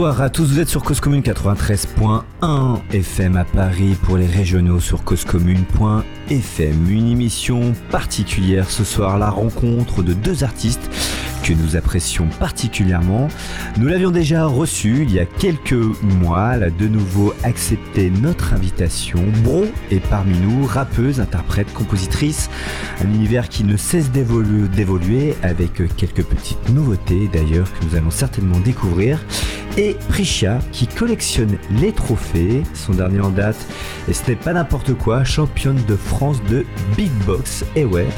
Bonsoir à tous, vous êtes sur Cause Commune 93.1 FM à Paris pour les régionaux sur causecommune.fm. Une émission particulière ce soir, la rencontre de deux artistes que nous apprécions particulièrement. Nous l'avions déjà reçu il y a quelques mois, elle a de nouveau accepté notre invitation. Bro est parmi nous, rappeuse, interprète, compositrice, un univers qui ne cesse d'évoluer avec quelques petites nouveautés d'ailleurs que nous allons certainement découvrir. Et Prisha qui collectionne les trophées, son dernier en date, et ce n'est pas n'importe quoi, championne de France de beatbox. Et ouais,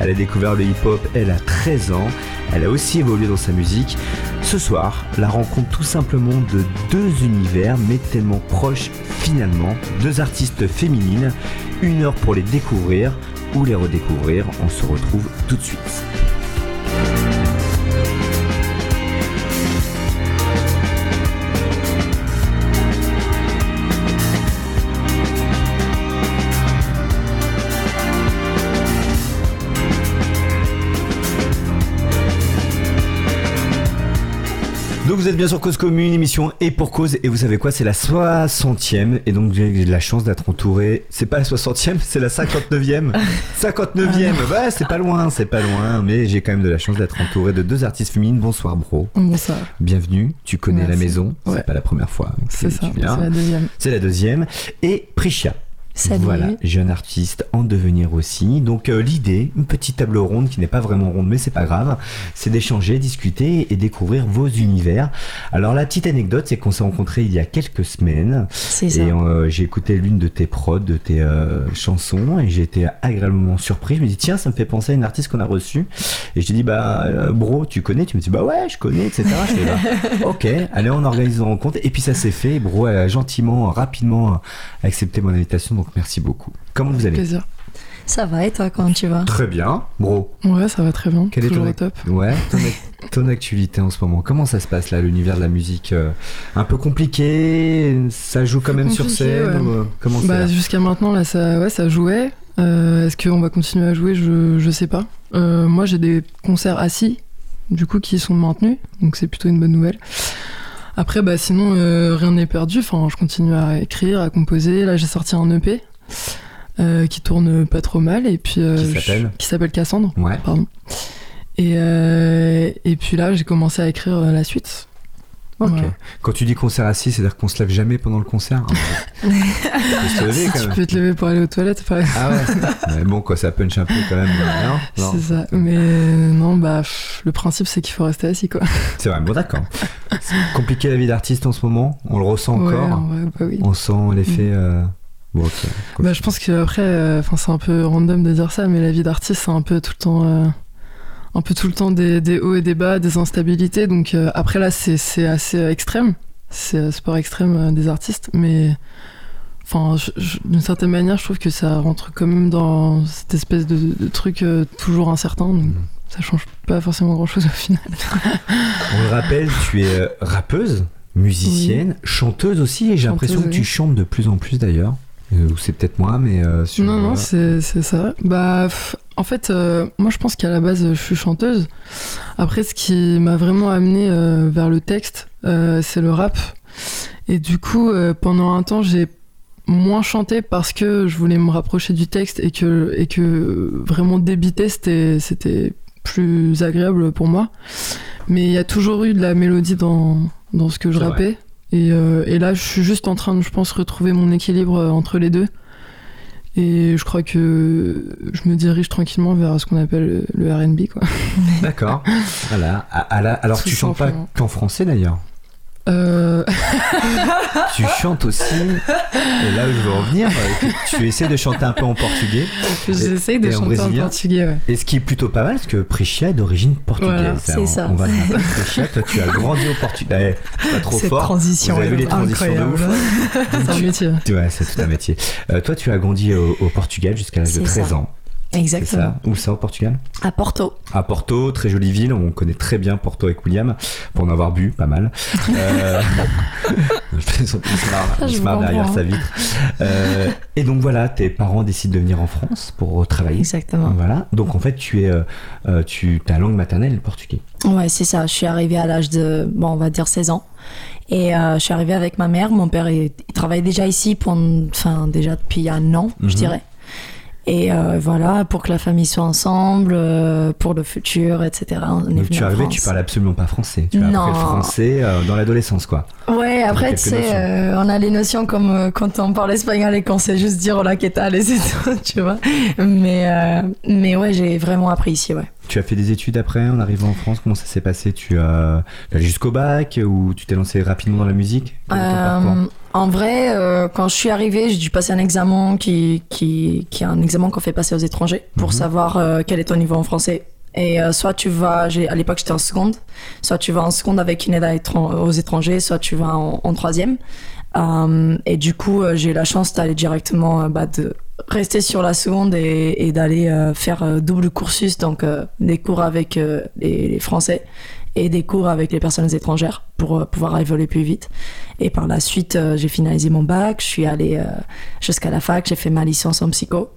elle a découvert le hip-hop, elle a 13 ans. Elle a aussi évolué dans sa musique. Ce soir, la rencontre tout simplement de deux univers, mais tellement proches finalement. Deux artistes féminines, une heure pour les découvrir ou les redécouvrir. On se retrouve tout de suite. Donc vous êtes bien sur Cause Commune, émission et pour cause. Et vous savez quoi, c'est la 60e. Et donc j'ai la chance d'être entouré. C'est pas la 60e, c'est la 59e. 59e, ouais, c'est pas loin, c'est pas loin. Mais j'ai quand même de la chance d'être entouré de deux artistes féminines. Bonsoir, bro. Bonsoir. Bienvenue. Tu connais la maison. Ouais. C'est pas la première fois. C'est ça, c'est la deuxième. C'est la deuxième. Et Prisha. Salut. Voilà, jeune artiste en devenir aussi. Donc euh, l'idée, une petite table ronde qui n'est pas vraiment ronde, mais c'est pas grave, c'est d'échanger, discuter et découvrir vos univers. Alors la petite anecdote, c'est qu'on s'est rencontrés il y a quelques semaines C'est ça. et euh, j'ai écouté l'une de tes prods, de tes euh, chansons et j'ai été agréablement surpris. Je me dis tiens, ça me fait penser à une artiste qu'on a reçue et je te dis bah bro, tu connais? Tu me dis bah ouais, je connais, etc. Je bah, ok, allez, on organise une rencontre et puis ça s'est fait. Bro a gentiment, rapidement accepté mon invitation, donc merci beaucoup. Comment vous allez Plaisir. Ça va et toi, comment tu vas Très bien, bro. Ouais, ça va très bien. Quel est Toujours ton au ac- top. Ouais, ton, ac- ton actualité en ce moment. Comment ça se passe là, l'univers de la musique euh, Un peu compliqué Ça joue quand même sur scène ouais. ou, euh, Comment Bah, jusqu'à maintenant, là, ça, ouais, ça jouait. Euh, Est-ce qu'on va continuer à jouer? Je, je sais pas. Euh, moi, j'ai des concerts assis, du coup, qui sont maintenus. Donc, c'est plutôt une bonne nouvelle. Après, bah, sinon, euh, rien n'est perdu. Enfin, je continue à écrire, à composer. Là, j'ai sorti un EP euh, qui tourne pas trop mal. Et puis, euh, Qui s'appelle Qui s'appelle Cassandre. Ouais. Pardon. Et, et puis là, j'ai commencé à écrire la suite. Quand tu dis concert assis, c'est-à-dire qu'on se lève jamais pendant le concert hein se lever, tu peux te lever pour aller aux toilettes, par exemple. Ah ouais Mais bon, quoi, ça punch un peu quand même. Non. C'est ça. Mais euh, non, bah, pff, le principe, c'est qu'il faut rester assis, quoi. C'est vrai, bon d'accord. C'est compliqué la vie d'artiste en ce moment, on le ressent Ouais, encore. en vrai, bah oui. On sent l'effet... euh, Bon. Bah, je pense qu'après, euh, c'est un peu random de dire ça, mais la vie d'artiste, c'est un peu tout le temps, euh, un peu tout le temps des, des hauts et des bas, des instabilités. Donc euh, après là, c'est assez euh, extrême. C'est un sport extrême euh, des artistes, mais enfin, d'une certaine manière, je trouve que ça rentre quand même dans cette espèce de, de truc euh, toujours incertain. Donc Mhm. ça change pas forcément grand chose au final. On le rappelle, tu es euh, rappeuse, musicienne, chanteuse aussi, et j'ai l'impression que tu chantes de plus en plus d'ailleurs. Euh, Ou c'est peut-être moi, mais euh, sur, Non, non, euh, c'est ça. Bah, en fait, euh, moi, je pense qu'à la base, je suis chanteuse. Après, ce qui m'a vraiment amené euh, vers le texte, euh, c'est le rap. Et du coup, euh, pendant un temps, j'ai moins chanté parce que je voulais me rapprocher du texte et que, et que vraiment débiter, c'était c'était plus agréable pour moi. Mais il y a toujours eu de la mélodie dans, dans ce que je rappais. Et, et là, je suis juste en train de, je pense, retrouver mon équilibre entre les deux. Et je crois que je me dirige tranquillement vers ce qu'on appelle le RB, quoi. D'accord. voilà. Alors Tout tu chantes pas qu'en français d'ailleurs? Euh, tu chantes aussi. Et là où je veux revenir, euh, que tu essaies de chanter un peu en portugais. J'essaye de et en chanter en brésilien portugais, ouais. Et ce qui est plutôt pas mal, parce que Priscia est d'origine portugaise. Voilà, c'est on, ça. On va Priscia, toi tu as grandi au Portugal. Eh, Pas trop Cette fort. transition Vous avez vu les transitions de incroyable. ouf. C'est un métier. Ouais, c'est tout un métier. Euh, toi, tu as grandi au, au Portugal jusqu'à l'âge de C'est 13 ça. ans. Exactement. ça Où ça au Portugal À Porto. À Porto, très jolie ville. On connaît très bien Porto avec William pour en avoir bu pas mal. Euh... il se marre, il se marre derrière sa vitre. Euh, et donc voilà, tes parents décident de venir en France pour travailler. Exactement. Voilà. Donc en fait, tu es, euh, euh, tu, ta langue maternelle le portugais. Ouais, c'est ça. Je suis arrivée à l'âge de, bon, on va dire 16 ans. Et euh, je suis arrivée avec ma mère. Mon père, il, il travaillait déjà ici, pour, enfin, déjà depuis un an, Mhm. je dirais. Et euh, voilà, pour que la famille soit ensemble, euh, pour le futur, etc. On est Donc tu es en arrivé, France. tu parles absolument pas français. Tu as Non. appris le français euh, dans l'adolescence, quoi. Ouais, après, tu sais, on a les notions comme quand on parle espagnol et qu'on sait juste dire hola, que tal, et c'est tu vois. Mais, mais ouais, j'ai vraiment appris ici, ouais. Tu as fait des études après en arrivant en France? Comment ça s'est passé? Tu as jusqu'au bac ou tu t'es lancé rapidement dans la musique? En vrai, euh, quand je suis arrivée, j'ai dû passer un examen qui, qui, qui est un examen qu'on fait passer aux étrangers pour Mhm. savoir euh, quel est ton niveau en français. Et euh, soit tu vas, à l'époque j'étais en seconde, soit tu vas en seconde avec une aide étran- aux étrangers, soit tu vas en, en troisième. Et du coup, j'ai eu la chance d'aller directement, bah, de rester sur la seconde et, et d'aller faire double cursus, donc des cours avec les, les Français et des cours avec les personnes étrangères pour euh, pouvoir évoluer plus vite. Et par la suite, euh, j'ai finalisé mon bac, je suis allée euh, jusqu'à la fac, j'ai fait ma licence en psycho.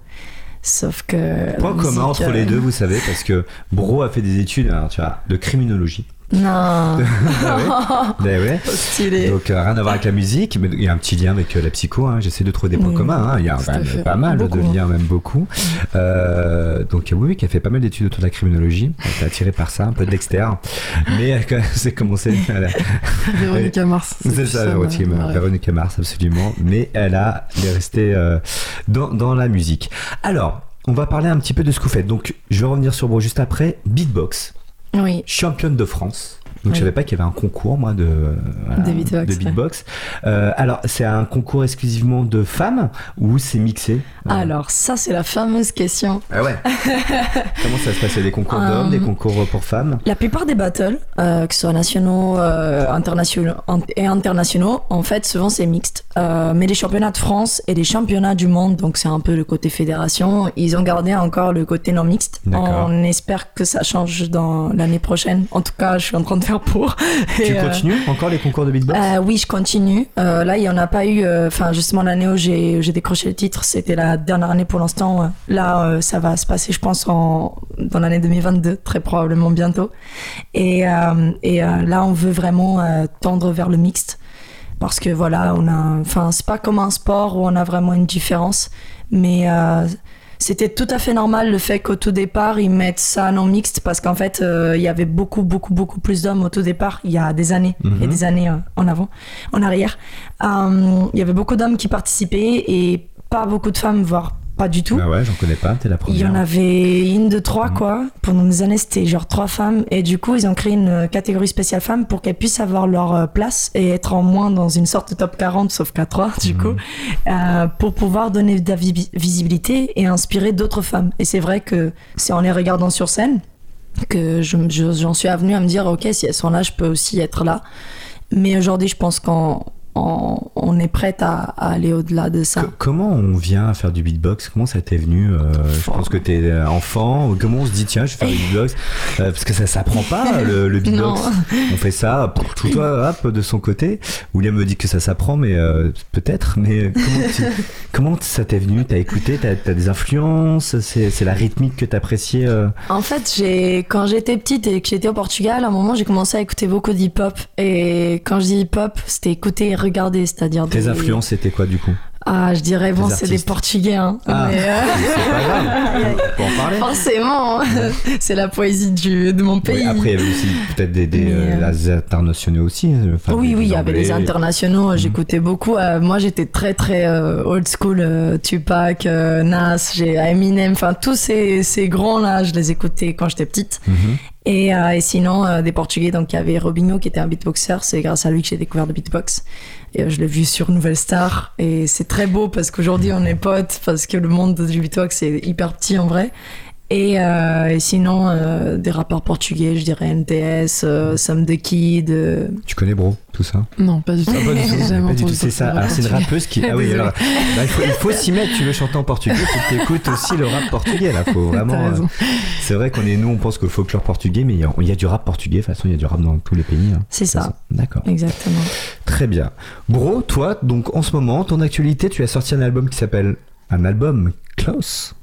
Sauf que. Point commun entre les deux, vous savez, parce que Bro a fait des études alors, tu vois, de criminologie. Non. Ah Ben ouais. Stylé. Donc euh, rien à voir avec la musique, mais il y a un petit lien avec euh, la psycho. hein. J'essaie de trouver des points Oui. communs. hein. Il y a à pas mal Beaucoup, de hein. liens, même beaucoup. Euh, donc oui, oui, qui a fait pas mal d'études autour de la criminologie. Elle était attirée par ça, un peu de l'externe. Mais c'est commencé. elle a- Véronica Mars. C'est ça. Véronique Mars, absolument. Mais elle, a, elle est restée dans, dans la musique. Alors, on va parler un petit peu de ce que vous faites. Donc, je vais revenir sur Bro juste après. Beatbox, Championne de France. Donc, je savais pas qu'il y avait un concours, moi, de, euh, voilà, De beatbox, de ouais. beatbox. Euh, alors, c'est un concours exclusivement de femmes ou c'est mixé Euh, Alors, ça, c'est la fameuse question. Ah ouais. Comment ça se passe? Il y a des concours d'hommes, Euh, des concours pour femmes? La plupart des battles, euh, que ce soit nationaux euh, internationaux et internationaux, en fait, souvent c'est mixte. Euh, mais les championnats de France et les championnats du monde, donc c'est un peu le côté fédération, ils ont gardé encore le côté non mixte. On espère que ça change dans l'année prochaine. En tout cas, je suis en train de faire pour. Tu Et, euh, continues encore les concours de beatbox? Euh, oui, je continue. Euh, là, il y en a pas eu. Enfin, justement, l'année où j'ai décroché le titre, c'était la dernière année pour l'instant. Là, ça va se passer, je pense, en, dans l'année 2022, très probablement bientôt. Et, et là, on veut vraiment tendre vers le mixte. Parce que voilà, on a. Enfin, c'est pas comme un sport où on a vraiment une différence. Mais. euh, c'était tout à fait normal le fait qu'au tout départ ils mettent ça non mixte parce qu'en fait euh, il y avait beaucoup beaucoup beaucoup plus d'hommes au tout départ il y a des années et Mhm. des années euh, en avant en arrière Euh, il y avait beaucoup d'hommes qui participaient et pas beaucoup de femmes voire pas du tout Ah ouais, j'en connais pas, t'es la première. il y en avait une de trois, Mhm. quoi. Pendant des années, c'était genre trois femmes. Et du coup, ils ont créé une catégorie spéciale femmes pour qu'elles puissent avoir leur euh, place et être en moins dans une sorte de top 40, sauf qu'à trois, du Mhm. coup, euh, pour pouvoir donner de la vi- visibilité et inspirer d'autres femmes. Et c'est vrai que c'est en les regardant sur scène que je- je- j'en suis avenue à me dire, ok, si elles sont là, je peux aussi être là. Mais aujourd'hui, je pense qu'on on, on est prête à, à aller au-delà de ça. Co- Comment on vient à faire du beatbox? Comment ça t'est venu Euh, Je pense que t'es euh, enfant. Comment on se dit tiens, je vais faire du beatbox? Euh, Parce que ça s'apprend pas le, le beatbox. On fait ça pour tout toi hop, de son côté. William me dit que ça s'apprend, mais euh, peut-être. Mais comment, tu- comment ça t'est venu? T'as écouté T'as as des influences? C'est la rythmique que t'appréciais En fait, j'ai quand j'étais petite et que j'étais au Portugal, à un moment, j'ai commencé à écouter beaucoup d'hip-hop. Et quand je dis hip-hop, c'était écouter regarder, c'est-à-dire Tes des- influences, c'était quoi du coup Ah, je dirais bon, Des c'est des. Portugais, hein. Ah. Mais, euh, C'est pas grave. On peut en parler. forcément, c'est la poésie du, de mon Oui, pays. après, il y avait aussi peut-être des, des euh, euh, internationaux aussi. enfin, oui, des- oui, il des y avait Anglais. internationaux, j'écoutais beaucoup. Euh, moi, j'étais très, très old school, Tupac, Nas, j'ai Eminem, enfin, tous ces, ces grands-là, je les écoutais quand j'étais petite. Mhm. Et, et sinon, des Portugais, donc il y avait Robinho qui était un beatboxer, c'est grâce à lui que j'ai découvert le beatbox. Et euh, je l'ai vu sur Nouvelle Star, et c'est très beau parce qu'aujourd'hui on est potes, parce que le monde du beatbox est hyper petit en vrai. Et, euh, et sinon, euh, des rappeurs portugais, je dirais NTS, euh, Sam the Kid. euh, Tu connais Bro, tout ça? Non, pas du tout. Ah, pas du tout, c'est ça. Alors, c'est une rappeuse qui. Ah oui, alors. bah, il faut, s'y mettre. Tu veux chanter en portugais, faut que tu écoutes aussi le rap portugais. Là, faut vraiment. Euh, c'est vrai qu'on est nous, on pense qu'au folklore portugais, mais il y, a, il y a du rap portugais. De toute façon, il y a du rap dans tous les pays. hein. C'est ça, D'accord. exactement. Très bien. Bro, toi, donc en ce moment, ton actualité, tu as sorti un album qui s'appelle un album Klaus.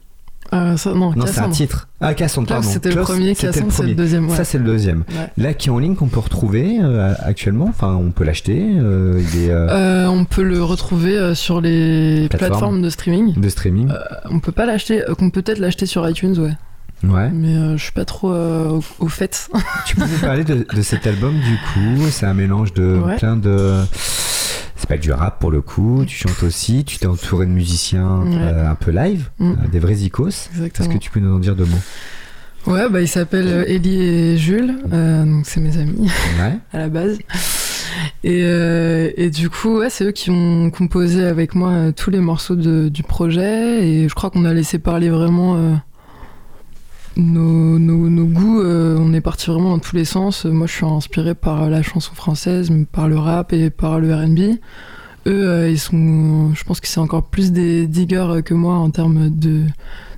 Euh, ça- non, Non, c'est un titre. Ah, Cassandre, pardon. c'était le premier, Cassandre, c'est le deuxième. ouais. Ça, c'est le deuxième. Ouais. Là, qui est en ligne qu'on peut retrouver euh, actuellement. Enfin, on peut l'acheter. euh, euh, Euh, on peut le retrouver sur les Plateforme. plateformes de streaming. de streaming. On peut pas l'acheter, qu'on peut peut-être l'acheter sur iTunes, ouais. ouais. Mais euh, je suis pas trop euh, au, au fait. Tu peux nous parler de, de cet album du coup C'est un mélange de Ouais. plein de. C'est pas du rap pour le coup, tu chantes aussi, tu t'es entouré de musiciens Ouais. euh, un peu live, Mm. euh, des vrais icos. Est-ce que tu peux nous en dire deux mots? Ouais, bah ils s'appellent euh, Ellie et Jules, euh, donc c'est mes amis Ouais. à la base. Et, euh, et du coup, ouais, c'est eux qui ont composé avec moi euh, tous les morceaux de- du projet. Et je crois qu'on a laissé parler vraiment euh, nos, nos- nos goûts. euh, on est parti vraiment dans tous les sens. Moi, je suis inspiré par la chanson française, par le rap et par le RB. Eux, euh, ils sont, je pense que c'est encore plus des diggers que moi en termes de,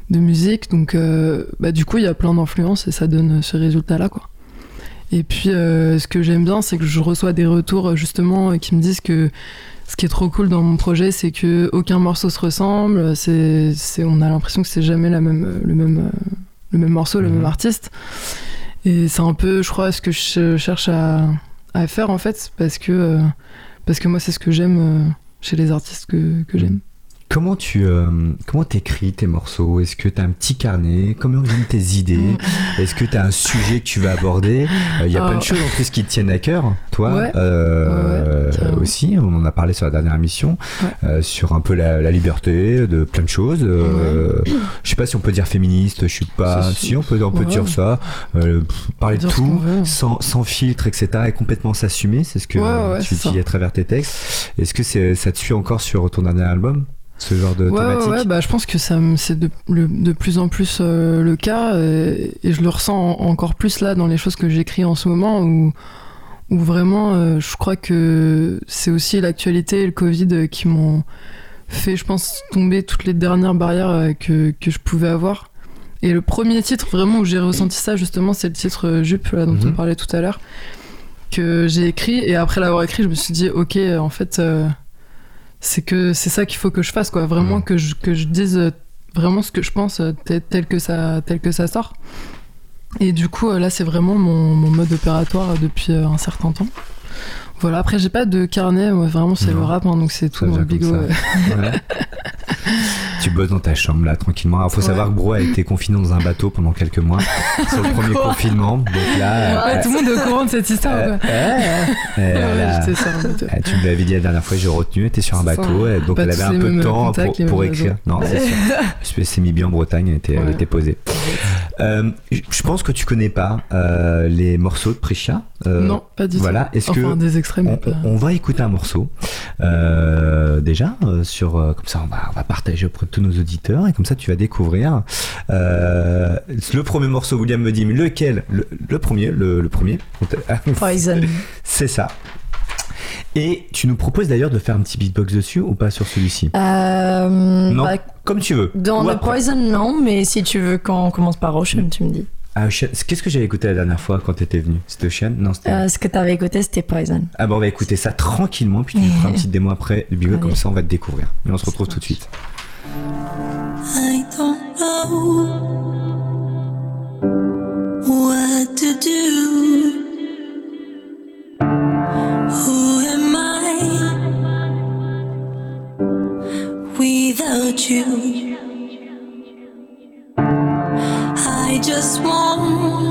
de musique. Donc, euh, bah, du coup, il y a plein d'influences et ça donne ce résultat-là, quoi. Et puis, euh, ce que j'aime bien, c'est que je reçois des retours justement euh, qui me disent que ce qui est trop cool dans mon projet, c'est que aucun morceau se ressemble. C'est, c'est, on a l'impression que c'est jamais la même, le même, euh, le même morceau, le Mhm. même artiste. Et c'est un peu, je crois, ce que je cherche à, à faire en fait, parce que, euh, parce que moi, c'est ce que j'aime euh, chez les artistes que, que j'aime. Comment tu euh, comment t'écris tes morceaux? Est-ce que t'as un petit carnet? Comment viennent tes idées? Est-ce que t'as un sujet que tu vas aborder? Il y a plein de choses en plus qui te tiennent à cœur, toi Ouais. euh, Ouais, aussi. On en a parlé sur la dernière émission, Ouais. euh, sur un peu la, la liberté, de plein de choses. Euh, Je sais pas si on peut dire féministe. Je suis pas. Si on peut, on peut dire ça. Euh, parler de tout, sans, sans filtre, etc. Et complètement s'assumer. C'est ce que tu dis à travers tes textes. Est-ce que c'est ça te suit encore sur ton dernier album? Ce genre de Ouais, thématique ouais, bah, je pense que c'est de, plus en plus euh, le cas et, et je le ressens en- encore plus là dans les choses que j'écris en ce moment où, où vraiment euh, je crois que c'est aussi l'actualité et le Covid euh, qui m'ont fait, je pense, tomber toutes les dernières barrières euh, que, que je pouvais avoir. Et le premier titre vraiment où j'ai ressenti ça justement, c'est le titre euh, Jupe là, dont Mhm. on parlait tout à l'heure que j'ai écrit et après l'avoir écrit, je me suis dit ok, en fait. euh, c'est que c'est ça qu'il faut que je fasse quoi. Vraiment Mhm. que je que je dise euh, vraiment ce que je pense euh, tel, tel que ça tel que ça sort. Et du coup euh, là c'est vraiment mon, mon mode opératoire depuis un certain temps. Voilà. Après j'ai pas de carnet. Ouais, vraiment c'est le rap hein, donc c'est tout bigot. tu bosses dans ta chambre là tranquillement. Alors faut Ouais. savoir que Bro a été confiné dans un bateau pendant quelques mois sur le premier confinement. Donc là, Ouais, euh, tout le monde est au courant de cette histoire euh, quoi. Ouais, là, j'étais sur un bateau. euh, tu me l'avais dit la dernière fois, j'ai retenu, elle était sur un bateau, donc elle avait un peu de temps pour, écrire. Non, c'est sûr. Elle s'est mis bien en Bretagne, elle était, elle était posée. Euh, je pense que tu connais pas euh, les morceaux de Prisha. Euh, non pas du tout Voilà, est-ce enfin que des extraits mais on, pas on va écouter un morceau euh, déjà euh, sur euh, comme ça on va, on va partager auprès de tous nos auditeurs et comme ça tu vas découvrir euh, le premier morceau William me dit mais lequel? Le, le premier le, le premier Poison. c'est ça et tu nous proposes d'ailleurs de faire un petit beatbox dessus ou pas sur celui-ci? Euh, non bah, comme tu veux. dans Ou The après. Poison, non, mais si tu veux qu'on commence par Ocean, tu me dis. Ah, Ocean- qu'est-ce que j'avais écouté la dernière fois quand t'étais venu? C'était Ocean non c'était Euh, ce que t'avais écouté, c'était Poison. ah bon on va écouter ça tranquillement puis tu nous feras un petit démo après du beatbox comme ça on va te découvrir. Et on se retrouve tout de suite. I don't know you? I just want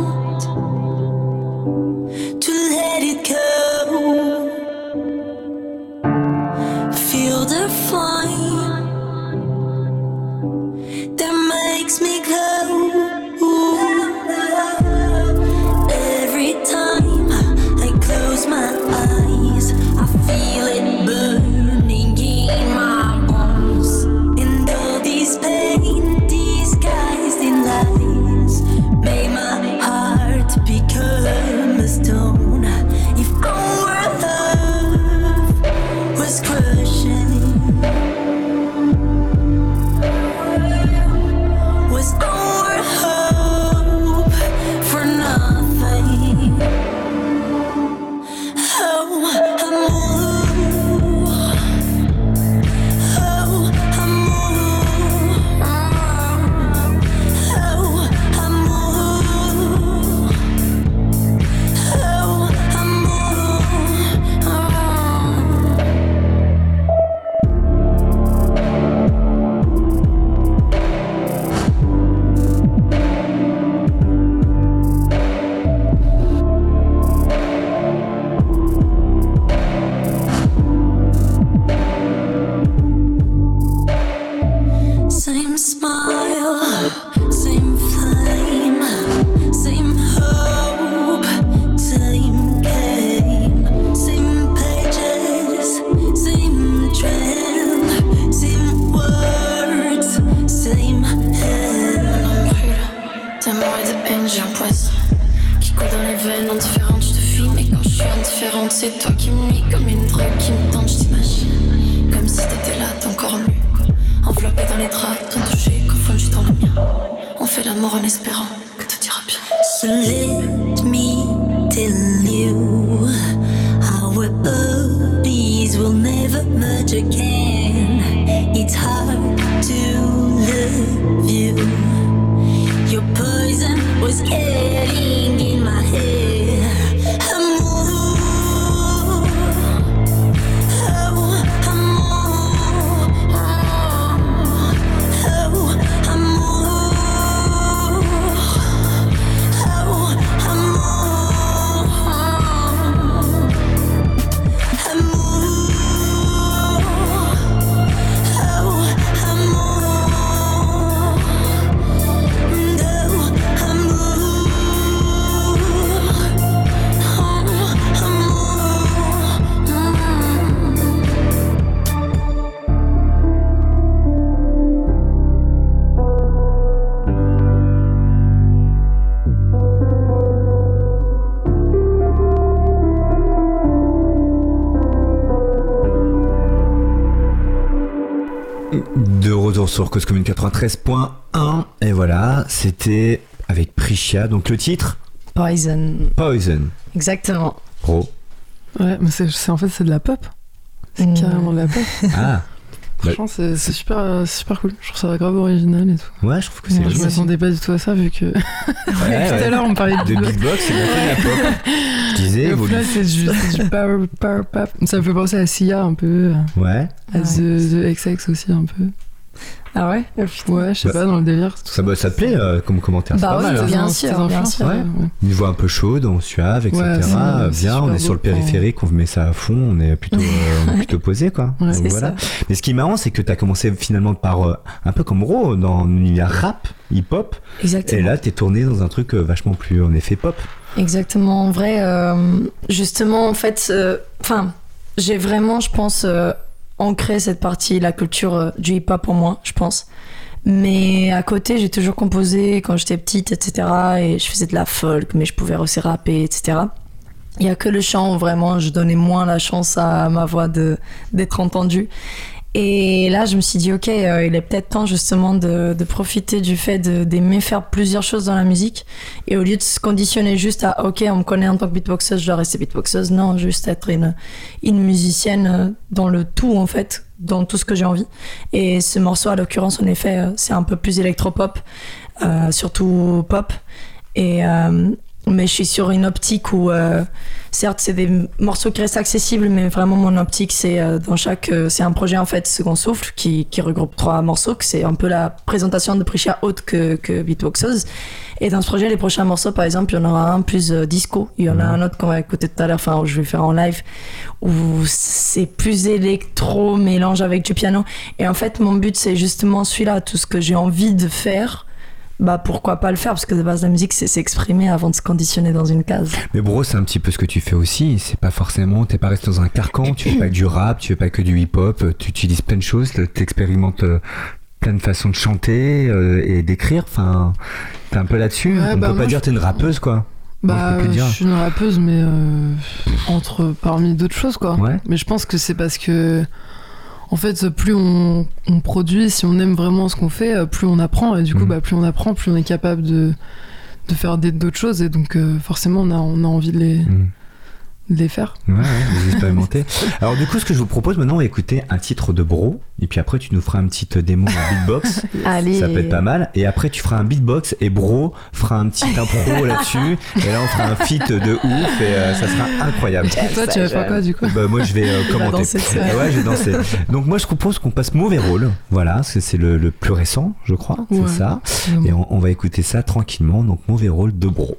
sur Cause Commune 93.1 et voilà, c'était avec Priscia, donc le titre Poison. Poison. Exactement. Pro. Ouais, mais c'est c'est- en fait, c'est de la pop. C'est Mm. carrément de la pop. Ah, Franchement, c'est c'est super, euh, super cool. Je trouve ça grave original et tout. ouais, je trouve que c'est je m'attendais pas du tout à ça vu que Ouais, tout ouais. à l'heure on parlait de De beatbox. bien fait la pop. Je disais, Et vous c'est du, c'est du power, power pop. Ça me fait penser à Sia un peu, Ouais, à Ouais. The, The XX aussi un peu. Ah ouais Ouais, je sais Bah, pas, dans le délire. tout ça, ça te plaît euh, comme commentaire, Bah pas ouais, mal. hein. bien Tes sûr, bien sûr. ouais, Ouais. ouais. Une voix un peu chaude, on suave, etc. Ouais, bien, on est sur le périphérique, on met ça à fond, on est plutôt, euh, on est plutôt posé quoi. Ouais. Donc C'est voilà. ça. Mais ce qui est marrant, c'est que tu as commencé finalement par euh, un peu comme Ro dans l'univers rap, hip-hop, Exactement. et là t'es tourné dans un truc euh, vachement plus en effet pop. Exactement. En vrai, euh, justement, en fait, euh, enfin, j'ai vraiment, je pense, euh, ancré cette partie, la culture euh, du hip-hop en moi, je pense. Mais à côté, j'ai toujours composé quand j'étais petite, etc. Et je faisais de la folk, mais je pouvais aussi rapper, etc. Il y a que le chant où vraiment je donnais moins la chance à ma voix d'être entendue. Et là, je me suis dit, ok, euh, il est peut-être temps justement de, profiter du fait d'aimer faire plusieurs choses dans la musique. Et au lieu de se conditionner juste à, ok, on me connaît en tant que beatboxeuse, je dois rester beatboxeuse, non, juste être une, une musicienne euh, dans le tout, en fait, dans tout ce que j'ai envie. Et ce morceau, à l'occurrence, en effet, euh, c'est un peu plus électropop, euh, surtout pop. Et, mais je suis sur une optique où, euh, certes, c'est des morceaux qui restent accessibles, mais vraiment mon optique, c'est euh, dans chaque, euh, c'est un projet en fait Second Souffle qui, qui regroupe trois morceaux, que c'est un peu la présentation de Prisha autre que, que beatboxeuse. Et dans ce projet, les prochains morceaux, par exemple, il y en aura un plus disco, il y en a un autre qu'on va écouter tout à l'heure, enfin, où je vais faire en live, où c'est plus électro, mélange avec du piano. Et en fait, mon but, c'est justement celui-là, tout ce que j'ai envie de faire. Bah pourquoi pas le faire parce que de base la musique c'est s'exprimer avant de se conditionner dans une case. Mais bro, c'est un petit peu ce que tu fais aussi. C'est pas forcément, t'es pas resté dans un carcan. Tu fais pas que du rap, tu fais pas que du hip-hop. Tu utilises plein de choses. T'expérimentes euh, plein de façons de chanter euh, et d'écrire. Enfin, t'es un peu là-dessus. Ouais, On bah, peut pas dire je- t'es une rappeuse quoi. Moi, je Bah, je dire. suis une rappeuse, mais euh, entre parmi d'autres choses, quoi. Ouais. Mais je pense que c'est parce que, en fait, plus on, on produit, si on aime vraiment ce qu'on fait, euh, plus on apprend. Et du coup, Mhm. bah, plus on apprend, plus on est capable de, de faire d'autres choses. Et donc, euh, forcément, on a, on a envie de les, Mm. De les faire. Ouais, ouais, vous expérimentez. Alors du coup, ce que je vous propose maintenant, on va écouter un titre de Bro, et puis après tu nous feras un petit démo en beatbox, Allez. ça peut être pas mal, et après tu feras un beatbox et Bro fera un petit impro là-dessus, et là on fera un feat de ouf, et euh, ça sera incroyable. Et toi, tu vas faire quoi, du coup? Bah, moi je vais euh, commenter. danser, ça. ouais, je vais danser. Donc moi je propose qu'on passe mauvais rôle, voilà, parce que c'est le, le plus récent, je crois, Ouais. c'est ça. Et on, on va écouter ça tranquillement, donc mauvais rôle de Bro.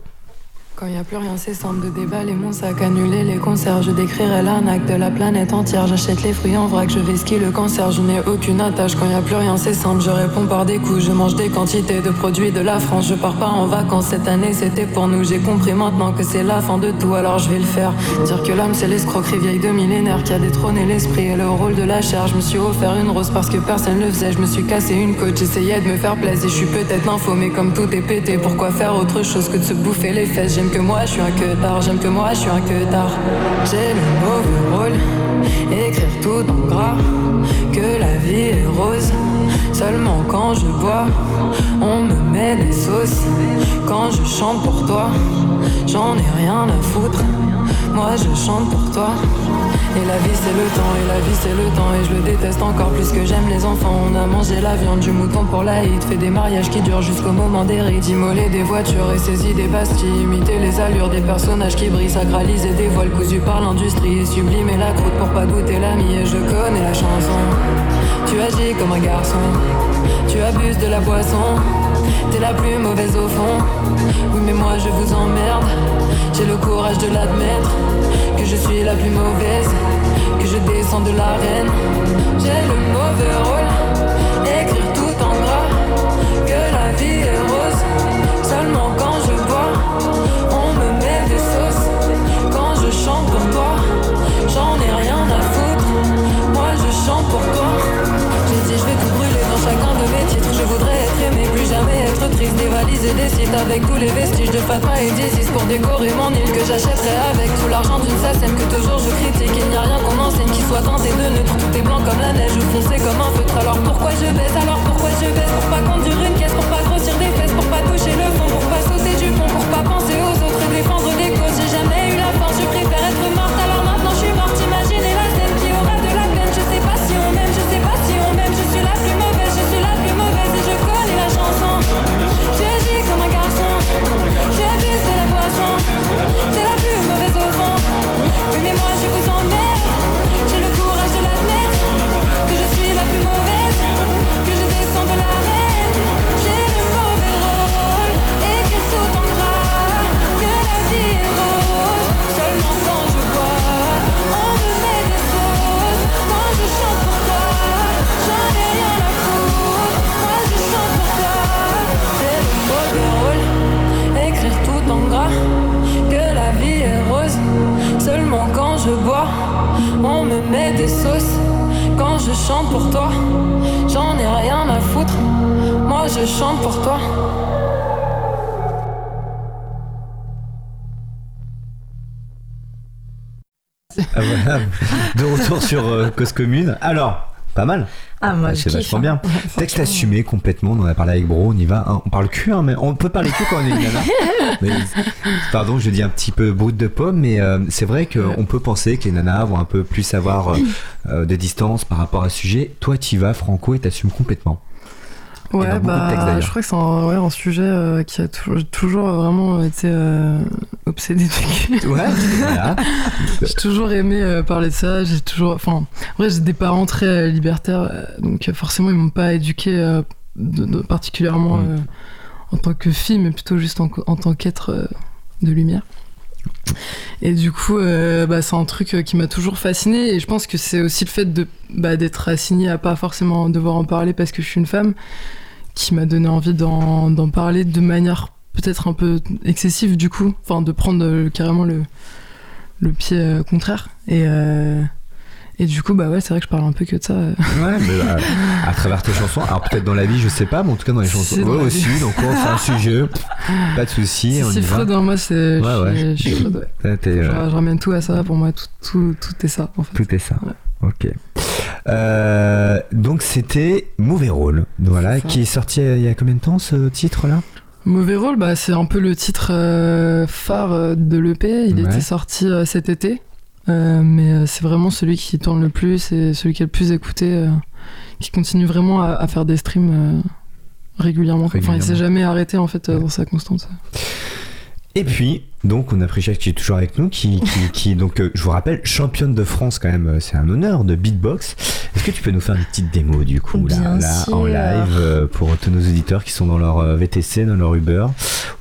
Quand y a plus rien, c'est simple de déballer mon sac, annuler les concerts. Je décrirai l'arnaque de la planète entière. J'achète les fruits en vrac, je vais skier le cancer. Je n'ai aucune attache. Quand y a plus rien, c'est simple. Je réponds par des coups. Je mange des quantités de produits de la France. Je pars pas en vacances cette année, c'était pour nous. J'ai compris maintenant que c'est la fin de tout, alors je vais le faire. Dire que l'homme, c'est l'escroquerie vieille de millénaire qui a détrôné l'esprit et le rôle de la chair. Je me suis offert une rose parce que personne le faisait. Je me suis cassé une côte, j'essayais de me faire plaisir. Je suis peut-être info, comme tout est pété, pourquoi faire autre chose que de se bouffer les fesses? J'aime que moi, je suis un que tard. J'aime que moi, je suis un que tard. J'ai le mauvais rôle, écrire tout en gras. Que la vie est rose. Seulement quand je bois, on me met des sauces. Quand je chante pour toi, j'en ai rien à foutre. Moi je chante pour toi. Et la vie c'est le temps, et la vie c'est le temps. Et je le déteste encore plus que j'aime les enfants. On a mangé la viande du mouton pour l'Aïd. Fait des mariages qui durent jusqu'au moment des rites. Immoler des voitures et saisir des pastilles. Imiter les allures des personnages qui brillent. Sacraliser des voiles cousus par l'industrie. Et sublimer la croûte pour pas goûter l'ami. Et je connais la chanson. Tu agis comme un garçon. Tu abuses de la boisson. T'es la plus mauvaise au fond. Oui, mais moi je vous emmerde. J'ai le courage de l'admettre. Que je suis la plus mauvaise. Que je descends de l'arène. J'ai le mauvais rôle. Écrire tout en gras. Que la vie est rose. Seulement quand je bois. On me met des sauces. Quand je chante pour toi. J'en ai rien à foutre. Moi je chante pour toi. Jamais être triste. Dévaliser des sites avec tous les vestiges de Fatma et d'Isis pour décorer mon île que j'achèterai avec tout l'argent d'une SACEM que toujours je critique. Il n'y a rien qu'on enseigne qui soit tenté de neutre. Tout est blanc comme la neige ou foncé comme un feutre. Alors pourquoi je baisse Alors pourquoi je baisse Pour pas conduire une caisse, pour pas Cause Commune. Alors, pas mal. Ah, moi c'est vachement hein. bien. Texte assumé complètement. On en a parlé avec Bro. On y va. hein. On parle cul, hein, mais on peut parler cul quand on est une nana. Mais, pardon, je dis un petit peu brut de pomme, mais euh, c'est vrai qu'on peut penser que les nanas vont un peu plus avoir euh, euh, de distance par rapport à ce sujet. Toi, tu vas franco et t'assumes complètement. Ouais, textes, bah, je crois que c'est un, ouais, un sujet euh, qui a toujours, toujours vraiment été euh, obsédé depuis. Ouais. voilà. J'ai toujours aimé euh, parler de ça. J'ai toujours, enfin, en vrai, j'ai des parents très euh, libertaires, euh, donc forcément, ils m'ont pas éduqué de- de- particulièrement en tant que fille, mais plutôt juste en, en tant qu'être de lumière. Et du coup, euh, bah, c'est un truc qui m'a toujours fasciné. Et je pense que c'est aussi le fait de bah, d'être assignée à pas forcément devoir en parler parce que je suis une femme qui m'a donné envie d'en d'en parler de manière peut-être un peu excessive du coup, enfin de prendre euh, carrément le, le pied euh, contraire. Et, euh, et du coup, bah ouais, c'est vrai que je parle un peu que de ça. euh. Ouais, mais, euh, à travers tes chansons. Alors peut-être dans la vie, je sais pas, mais en tout cas dans les chansons. Ouais, aussi. Donc on fait un sujet. Pas de souci. Si on c'est. Freud, hein, moi, c'est. Ouais, je, ouais. suis- je suis Freud, ouais. Je, ramène tout à ça. Pour moi, tout, tout, tout est ça, en fait. Tout est ça. Ouais. Ok. Euh, donc c'était Mauvais Rôle, voilà, qui est sorti il y a combien de temps ce titre-là? Mauvais rôle, bah, c'est un peu le titre euh, phare euh, de l'EP. Il Ouais. était sorti euh, cet été. Euh, mais c'est vraiment celui qui tourne le plus et celui qui est le plus écouté, qui continue vraiment à, à faire des streams régulièrement. Enfin, il s'est jamais arrêté en fait dans sa constante. Et puis, donc on apprécie qui est toujours avec nous, qui, qui, qui donc, euh, je vous rappelle, championne de France quand même, euh, c'est un honneur de beatbox. Est-ce que tu peux nous faire une petite démo du coup, là, Bien là, en live, euh, pour tous nos auditeurs qui sont dans leur euh, VTC, dans leur Uber,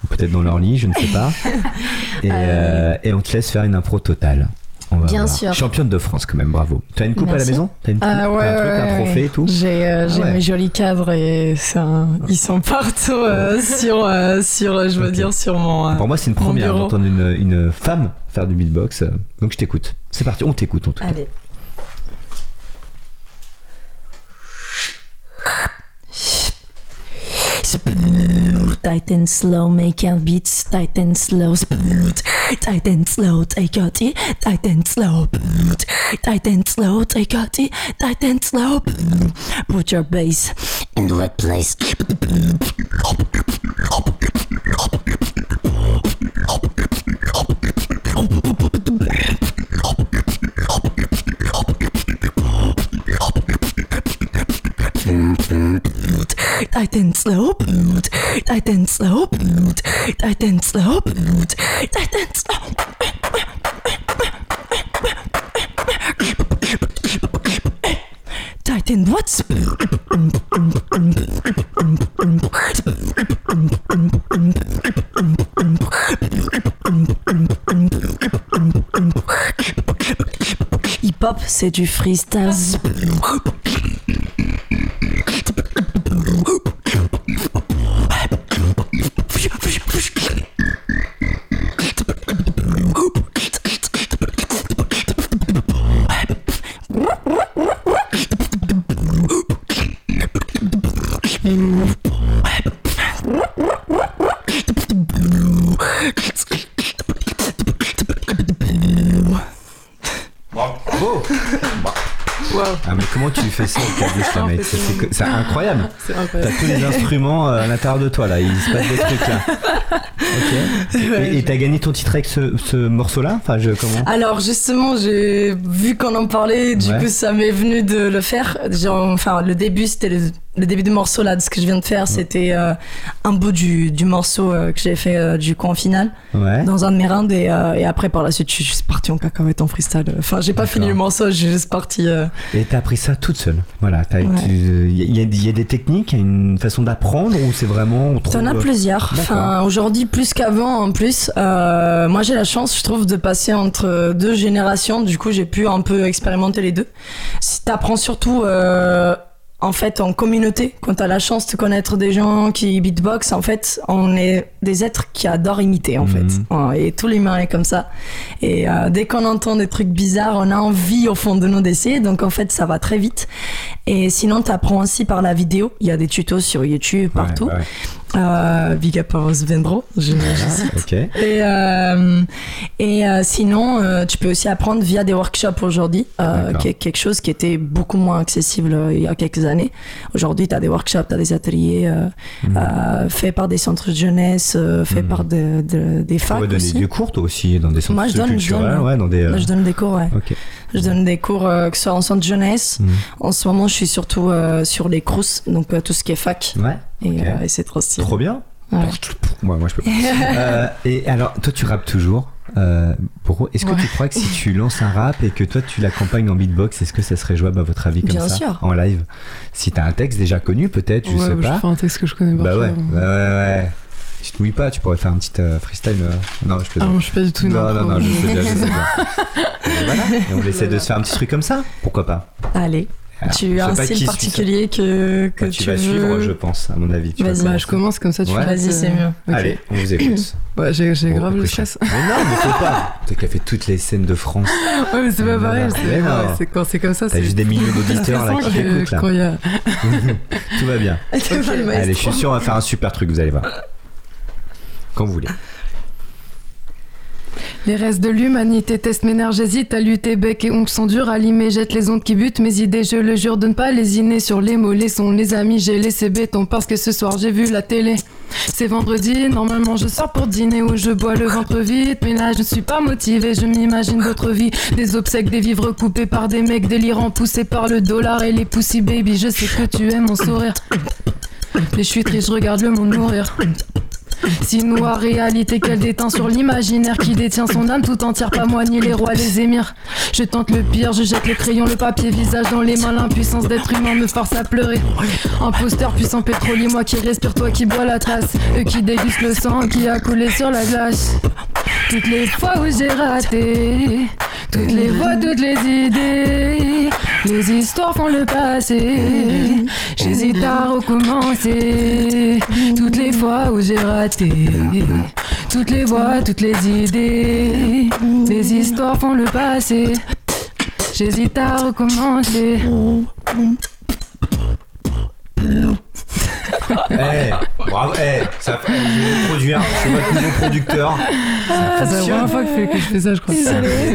ou peut-être dans leur lit, je ne sais pas. Et, euh, et on te laisse faire une impro totale. On va Bien voir. sûr. Championne de France quand même, bravo. Tu as une coupe à la maison? T'as une coupe, Ah ouais, t'as un truc, ouais, un trophée et tout? J'ai euh, Ah ouais. mes jolis cadres et un- ils sont partout euh, sur, euh, sur, euh, je veux dire, sur mon. euh, Pour moi, c'est une première d'entendre une, une femme faire du beatbox. euh, Donc je t'écoute. C'est parti, on t'écoute en tout cas. Allez. Tight and slow, making beats. Tight and slow, tight and slow, take your tea, tight and slow, tight and slow, take your tea, tight and slow, put your bass in the right place. What's Hip hop, c'est du freestyle. Bravo Ah mais comment tu fais ça au caddus là mec Ça, C'est incroyable T'as tous les instruments euh, à l'intérieur de toi là, il se passe des trucs là. Ok. Et- Et t'as gagné ton titre avec ce, ce morceau là Enfin je comment? Alors justement, j'ai vu qu'on en parlait, du Ouais. coup ça m'est venu de le faire. Genre, enfin, le début, c'était le, le début du morceau là, de ce que je viens de faire, c'était euh, un bout du, du morceau euh, que j'ai fait euh, du coup en finale, Ouais. dans un de mes rounds, et, euh, et après par la suite, je suis partie en cacahuète en freestyle. Enfin, j'ai pas fini le morceau, j'ai juste parti. euh, Et t'as appris ça toute seule. Voilà. Il Ouais. y, a- il y a des techniques, il y a une façon d'apprendre ou c'est vraiment on trouve. T'en as plusieurs. D'accord. Enfin, aujourd'hui, plus qu'avant, en plus. Euh, moi, j'ai la chance, je trouve, de passer entre deux générations. Du coup, j'ai pu un peu expérimenter les deux. Si t'apprends surtout, euh, en fait, en communauté, quand t'as la chance de connaître des gens qui beatbox, en fait, on est des êtres qui adorent imiter, en Mhm. fait. Ouais, Et tout l'humain est comme ça. Et euh, dès qu'on entend des trucs bizarres, on a envie, au fond de nous, d'essayer. Donc, en fait, ça va très vite. Et sinon, t'apprends aussi par la vidéo. Il y a des tutos sur YouTube, partout. ouais, ouais. Euh, big up à je, je cite. Ok. Et, euh, et euh, sinon, euh, tu peux aussi apprendre via des workshops aujourd'hui, quelque chose qui était beaucoup moins accessible il y a quelques années. Aujourd'hui, tu as des workshops, tu as des ateliers euh, faits par des centres de jeunesse, faits par de- de- des Tu facs pourrais donner aussi. du cours toi aussi dans des centres Moi, je donne, je culturels, donne. ouais, dans des. Moi, je donne des cours, ouais. Je donne des cours, que ce soit en centre de jeunesse. Mhm. En ce moment, je suis surtout sur les crous, donc tout ce qui est fac. Ouais. Et, euh, et c'est trop stylé. Trop bien. Ouais. Moi, moi je peux pas. Euh, et alors, toi, tu rappes toujours. Euh, est-ce que Ouais. tu crois que si tu lances un rap et que toi tu l'accompagnes en beatbox, est-ce que ça serait jouable à votre avis comme Bien ça sûr. en live? Si t'as un texte déjà connu, peut-être, je ouais, sais je pas. fais un texte que je connais pas. Bah ouais, ouais, ouais, ouais. Tu te mouilles pas, tu pourrais faire un petit euh, freestyle. euh, Non, je Ah plaisante. non, je suis pas du tout non, non, non, je sais bien, je sais bien. Et voilà, et on essaie de se faire un petit truc comme ça, pourquoi pas? Allez. Alors, tu as un style particulier que, que Bah, tu, tu, vas veux... suivre, je pense, à mon avis. Vas-y. Bah, je commence comme ça, tu Ouais. Vas-y, c'est mieux. Allez, on vous écoute. Ouais, j'ai Bon, grave le stress. Mais non, mais faut pas. Tu as fait toutes les scènes de France. Ouais, mais c'est pas pareil. c'est- quand c'est comme ça. T'as juste des millions d'auditeurs là qui t'écoutent là. Tout va bien. Allez, je suis sûr, on va faire un super truc, vous allez voir. Quand vous voulez. Les restes de l'humanité nerfs, j'hésite à lutter, bec et ongles sont durs, à limer, jette les ondes qui butent mes idées, je le jure de ne pas lésiner sur les mots, les sons, les amis, j'ai laissé béton parce que ce soir j'ai vu la télé. C'est vendredi, normalement je sors pour dîner où je bois le ventre vide, mais là je suis pas motivée, je m'imagine d'autres vies, des obsèques, des vivres coupés par des mecs délirants, poussés par le dollar et les pussy baby, je sais que tu aimes mon sourire. Mais je suis triste, je regarde le monde mourir. Si noire réalité qu'elle déteint sur l'imaginaire qui détient son âme tout entière, pas moi ni les rois, les émirs. Je tente le pire, je jette les crayons, le papier, visage dans les mains, l'impuissance d'être humain me force à pleurer. Imposteur puissant pétrolier, moi qui respire, toi qui bois la trace, eux qui dégustent le sang qui a coulé sur la glace. Toutes les fois où j'ai raté, toutes les voix, toutes les idées, les histoires font le passé. J'hésite à recommencer. Toutes les fois où j'ai raté, toutes les voix, toutes les idées, les histoires font le passé. J'hésite à recommencer. Eh, Bravo, eh, ça fait je produire, je suis votre nouveau producteur. C'est la première fois que, je fais- que je fais ça, je crois.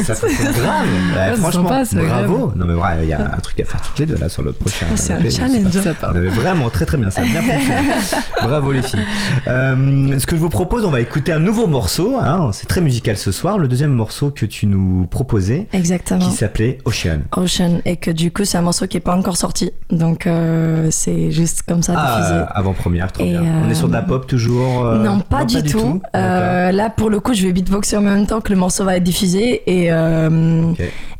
Ça fonctionne grave. Ouais, c'est franchement, sympa, bravo. Non mais ouais, il y a un truc à faire toutes les deux là sur le prochain. C'est un challenge. Ça part. vraiment très très bien, ça a bien fonctionné. Bravo les filles. Euh, ce que je vous propose, on va écouter un nouveau morceau. hein, c'est très musical ce soir. Le deuxième morceau que tu nous proposais, Exactement. qui s'appelait Ocean. Ocean et que du coup c'est un morceau qui est pas encore sorti donc euh, c'est juste comme ça diffusé. Ah, avant-première, trop Et, bien. On est sur de la pop toujours. euh, non, pas du tout. Euh, là, pour le coup, je vais beatboxer en même temps que le morceau va être diffusé. Et, euh,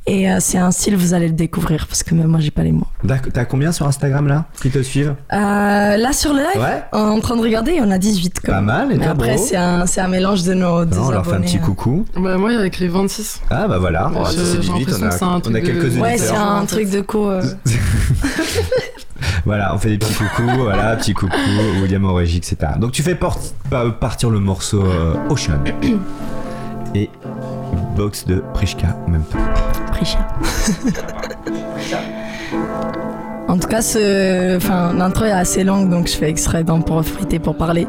et euh, c'est un style, vous allez le découvrir parce que même moi, j'ai pas les mots. T'as combien sur Instagram là qui te suivent? Euh, là, sur le live, Ouais. en train de regarder, on a 18 quand Pas mal. Et Mais après, c'est un, c'est un mélange de nos Non, on leur fait un petit hein. coucou. Bah, moi, avec les 26. Ah bah voilà, Ouais, Oh, je- ça, c'est j'ai du vite, l'impression on a, on a de- quelques auditeurs. Ouais, c'est un truc de co. euh. Voilà, on fait des petits coucous, voilà, petit coucou, William Aurégie, etc. Donc tu fais partir le morceau euh, Ocean et box de Prishka en même temps. Prisha. En tout cas, ce, enfin, l'intro est assez longue, donc je fais exprès d'en profiter pour parler.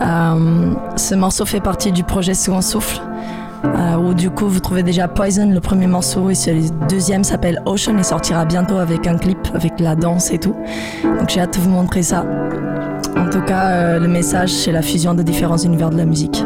Euh, ce morceau fait partie du projet Second Souffle, euh, où du coup vous trouvez déjà Poison, le premier morceau, et le deuxième s'appelle Ocean et sortira bientôt avec un clip, avec la danse et tout. Donc j'ai hâte de vous montrer ça. En tout cas, euh, le message, c'est la fusion de différents univers de la musique.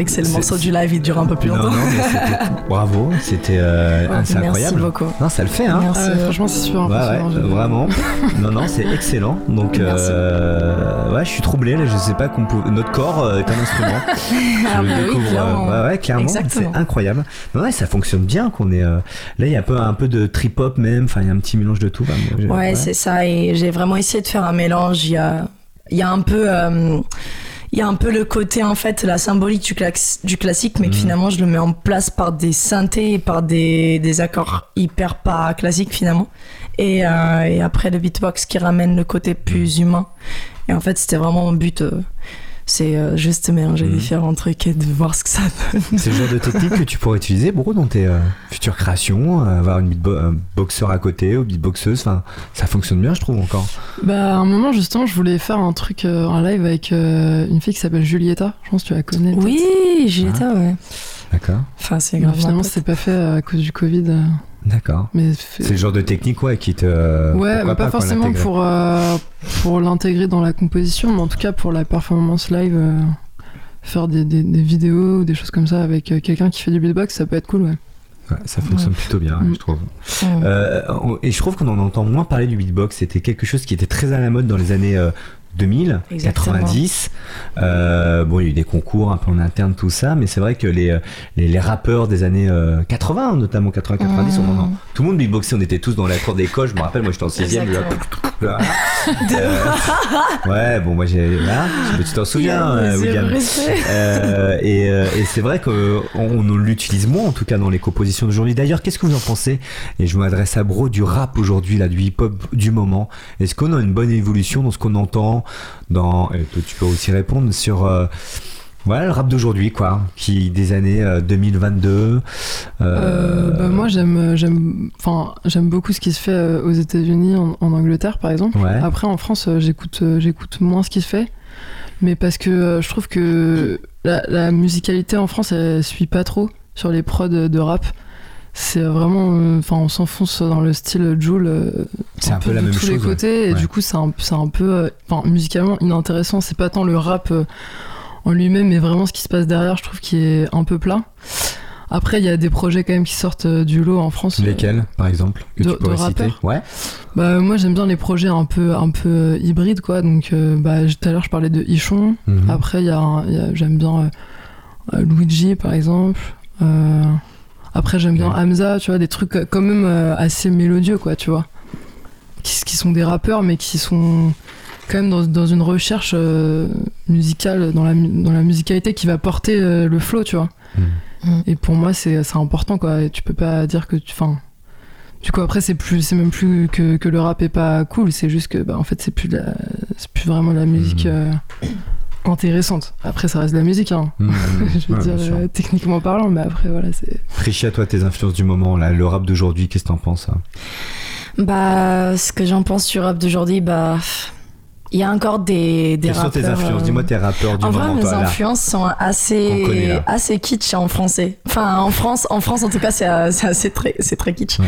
Vrai que c'est le morceau du live, il dure un peu plus longtemps. non, mais c'était bravo, c'était euh, Ouais, c'est merci incroyable. beaucoup. Non, ça le fait, hein. Merci. Ah ouais, franchement, c'est super Ouais, vraiment. Non, non, c'est excellent. Donc, euh, ouais, je suis troublé. Là, je sais pas qu'on peut... notre corps euh, est un instrument. Ah, je bah le oui, découvre. euh, clairement. ouais, ouais, clairement. C'est incroyable. Non, ouais, ça fonctionne bien. Qu'on est euh, là, il y a un peu, un peu de trip hop même. Enfin, il y a un petit mélange de tout. Enfin, moi, j'ai- Ouais, c'est ça. Et j'ai vraiment essayé de faire un mélange. Il y a, il y a un peu. euh, il y a un peu le côté, en fait, la symbolique du, classique, mais que Mhm. finalement, je le mets en place par des synthés et par des, des accords hyper pas classiques, finalement. Et, euh, et après, le beatbox qui ramène le côté plus humain. Et en fait, c'était vraiment mon but. euh, c'est euh, juste mélanger Mhm. différents trucs et de voir ce que ça donne. C'est le genre de technique que tu pourrais utiliser, Bro, dans tes euh, futures créations. euh, avoir une beatbo- un boxeur à côté ou beatboxeuse. Enfin, ça fonctionne bien, je trouve encore. Bah, à un moment, justement, je voulais faire un truc, euh, un live avec euh, une fille qui s'appelle Julieta. Je pense que tu la connais. Oui, Julieta, ouais. D'accord. Enfin, c'est finalement, c'est pas fait à cause du Covid. D'accord. C'est le genre de technique, ouais, qui te. euh, Ouais, mais pas, qu'on forcément pour, euh, pour l'intégrer dans la composition, mais en tout cas pour la performance live, euh, faire des, des, des vidéos ou des choses comme ça avec quelqu'un qui fait du beatbox, ça peut être cool, ouais. Ouais, ça fonctionne plutôt bien, Mm. je trouve. Mm. Euh, on- et je trouve qu'on en entend moins parler du beatbox. C'était quelque chose qui était très à la mode dans les années 2000, Exactement. 90. Euh, bon, il y a eu des concours un peu en interne, tout ça, mais c'est vrai que les, euh, les, les rappeurs des années euh, 80, notamment 80-90, on en- Mm. tout le monde beatboxait. On était tous dans la cour d'école. Je me rappelle, moi j'étais en 6ème. Exactement. ouais, bon, moi j'ai. Tu t'en souviens, euh, William? Euh, euh, et c'est vrai qu'on on l'utilise moins en tout cas dans les compositions d'aujourd'hui. D'ailleurs, qu'est-ce que vous en pensez? Et je m'adresse à Bro du rap aujourd'hui, là, du hip-hop du moment. Est-ce qu'on a une bonne évolution dans ce qu'on entend? Dans et toi, tu peux aussi répondre sur euh, voilà le rap d'aujourd'hui quoi, qui des années euh, 2022. euh, Euh, bah, moi j'aime j'aime enfin j'aime beaucoup ce qui se fait euh, aux États-Unis en, en Angleterre par exemple Ouais. après en France euh, j'écoute euh, j'écoute moins ce qui se fait mais parce que euh, je trouve que la, la musicalité en France elle suit pas trop sur les prods de rap c'est vraiment euh, enfin on s'enfonce dans le style Joule euh, C'est un peu la de même tous chose, les ouais. côtés. Et du coup c'est un, c'est un peu euh, enfin musicalement inintéressant. C'est pas tant le rap en lui-même mais vraiment ce qui se passe derrière je trouve qui est un peu plat. Après il y a des projets quand même qui sortent du lot en France Lesquels, par exemple, que de- tu pourrais citer Ouais. bah moi j'aime bien les projets un peu un peu hybrides quoi. Donc euh, bah tout à l'heure je parlais de Ichon. Mhm. après il y a, j'aime bien euh, Luigi par exemple Euh, après j'aime bien Ouais. Hamza tu vois des trucs quand même euh, assez mélodieux quoi tu vois qui, qui sont des rappeurs mais qui sont quand même dans, dans une recherche euh, musicale dans la dans la musicalité qui va porter euh, le flow tu vois Mhm. Mhm. et pour moi c'est c'est important quoi et tu peux pas dire que tu enfin du coup après c'est plus c'est même plus que, que le rap est pas cool c'est juste que bah en fait c'est plus la- c'est plus vraiment de la musique euh, intéressante. Après ça reste de la musique hein. Mhm. je veux Ouais, dire euh, techniquement parlant mais après voilà c'est Richie, à toi tes influences du moment, là, le rap d'aujourd'hui, qu'est-ce que t'en penses hein? Bah, ce que j'en pense sur rap d'aujourd'hui, bah, il y a encore des, des Quelles sont tes rappeurs, influences? euh, Dis-moi tes rappeurs du En vrai, moment, mes toi, là. influences sont assez, connaît, assez kitsch en français. Enfin, en France, en France, en tout cas, c'est euh, assez très, c'est très kitsch. Ouais.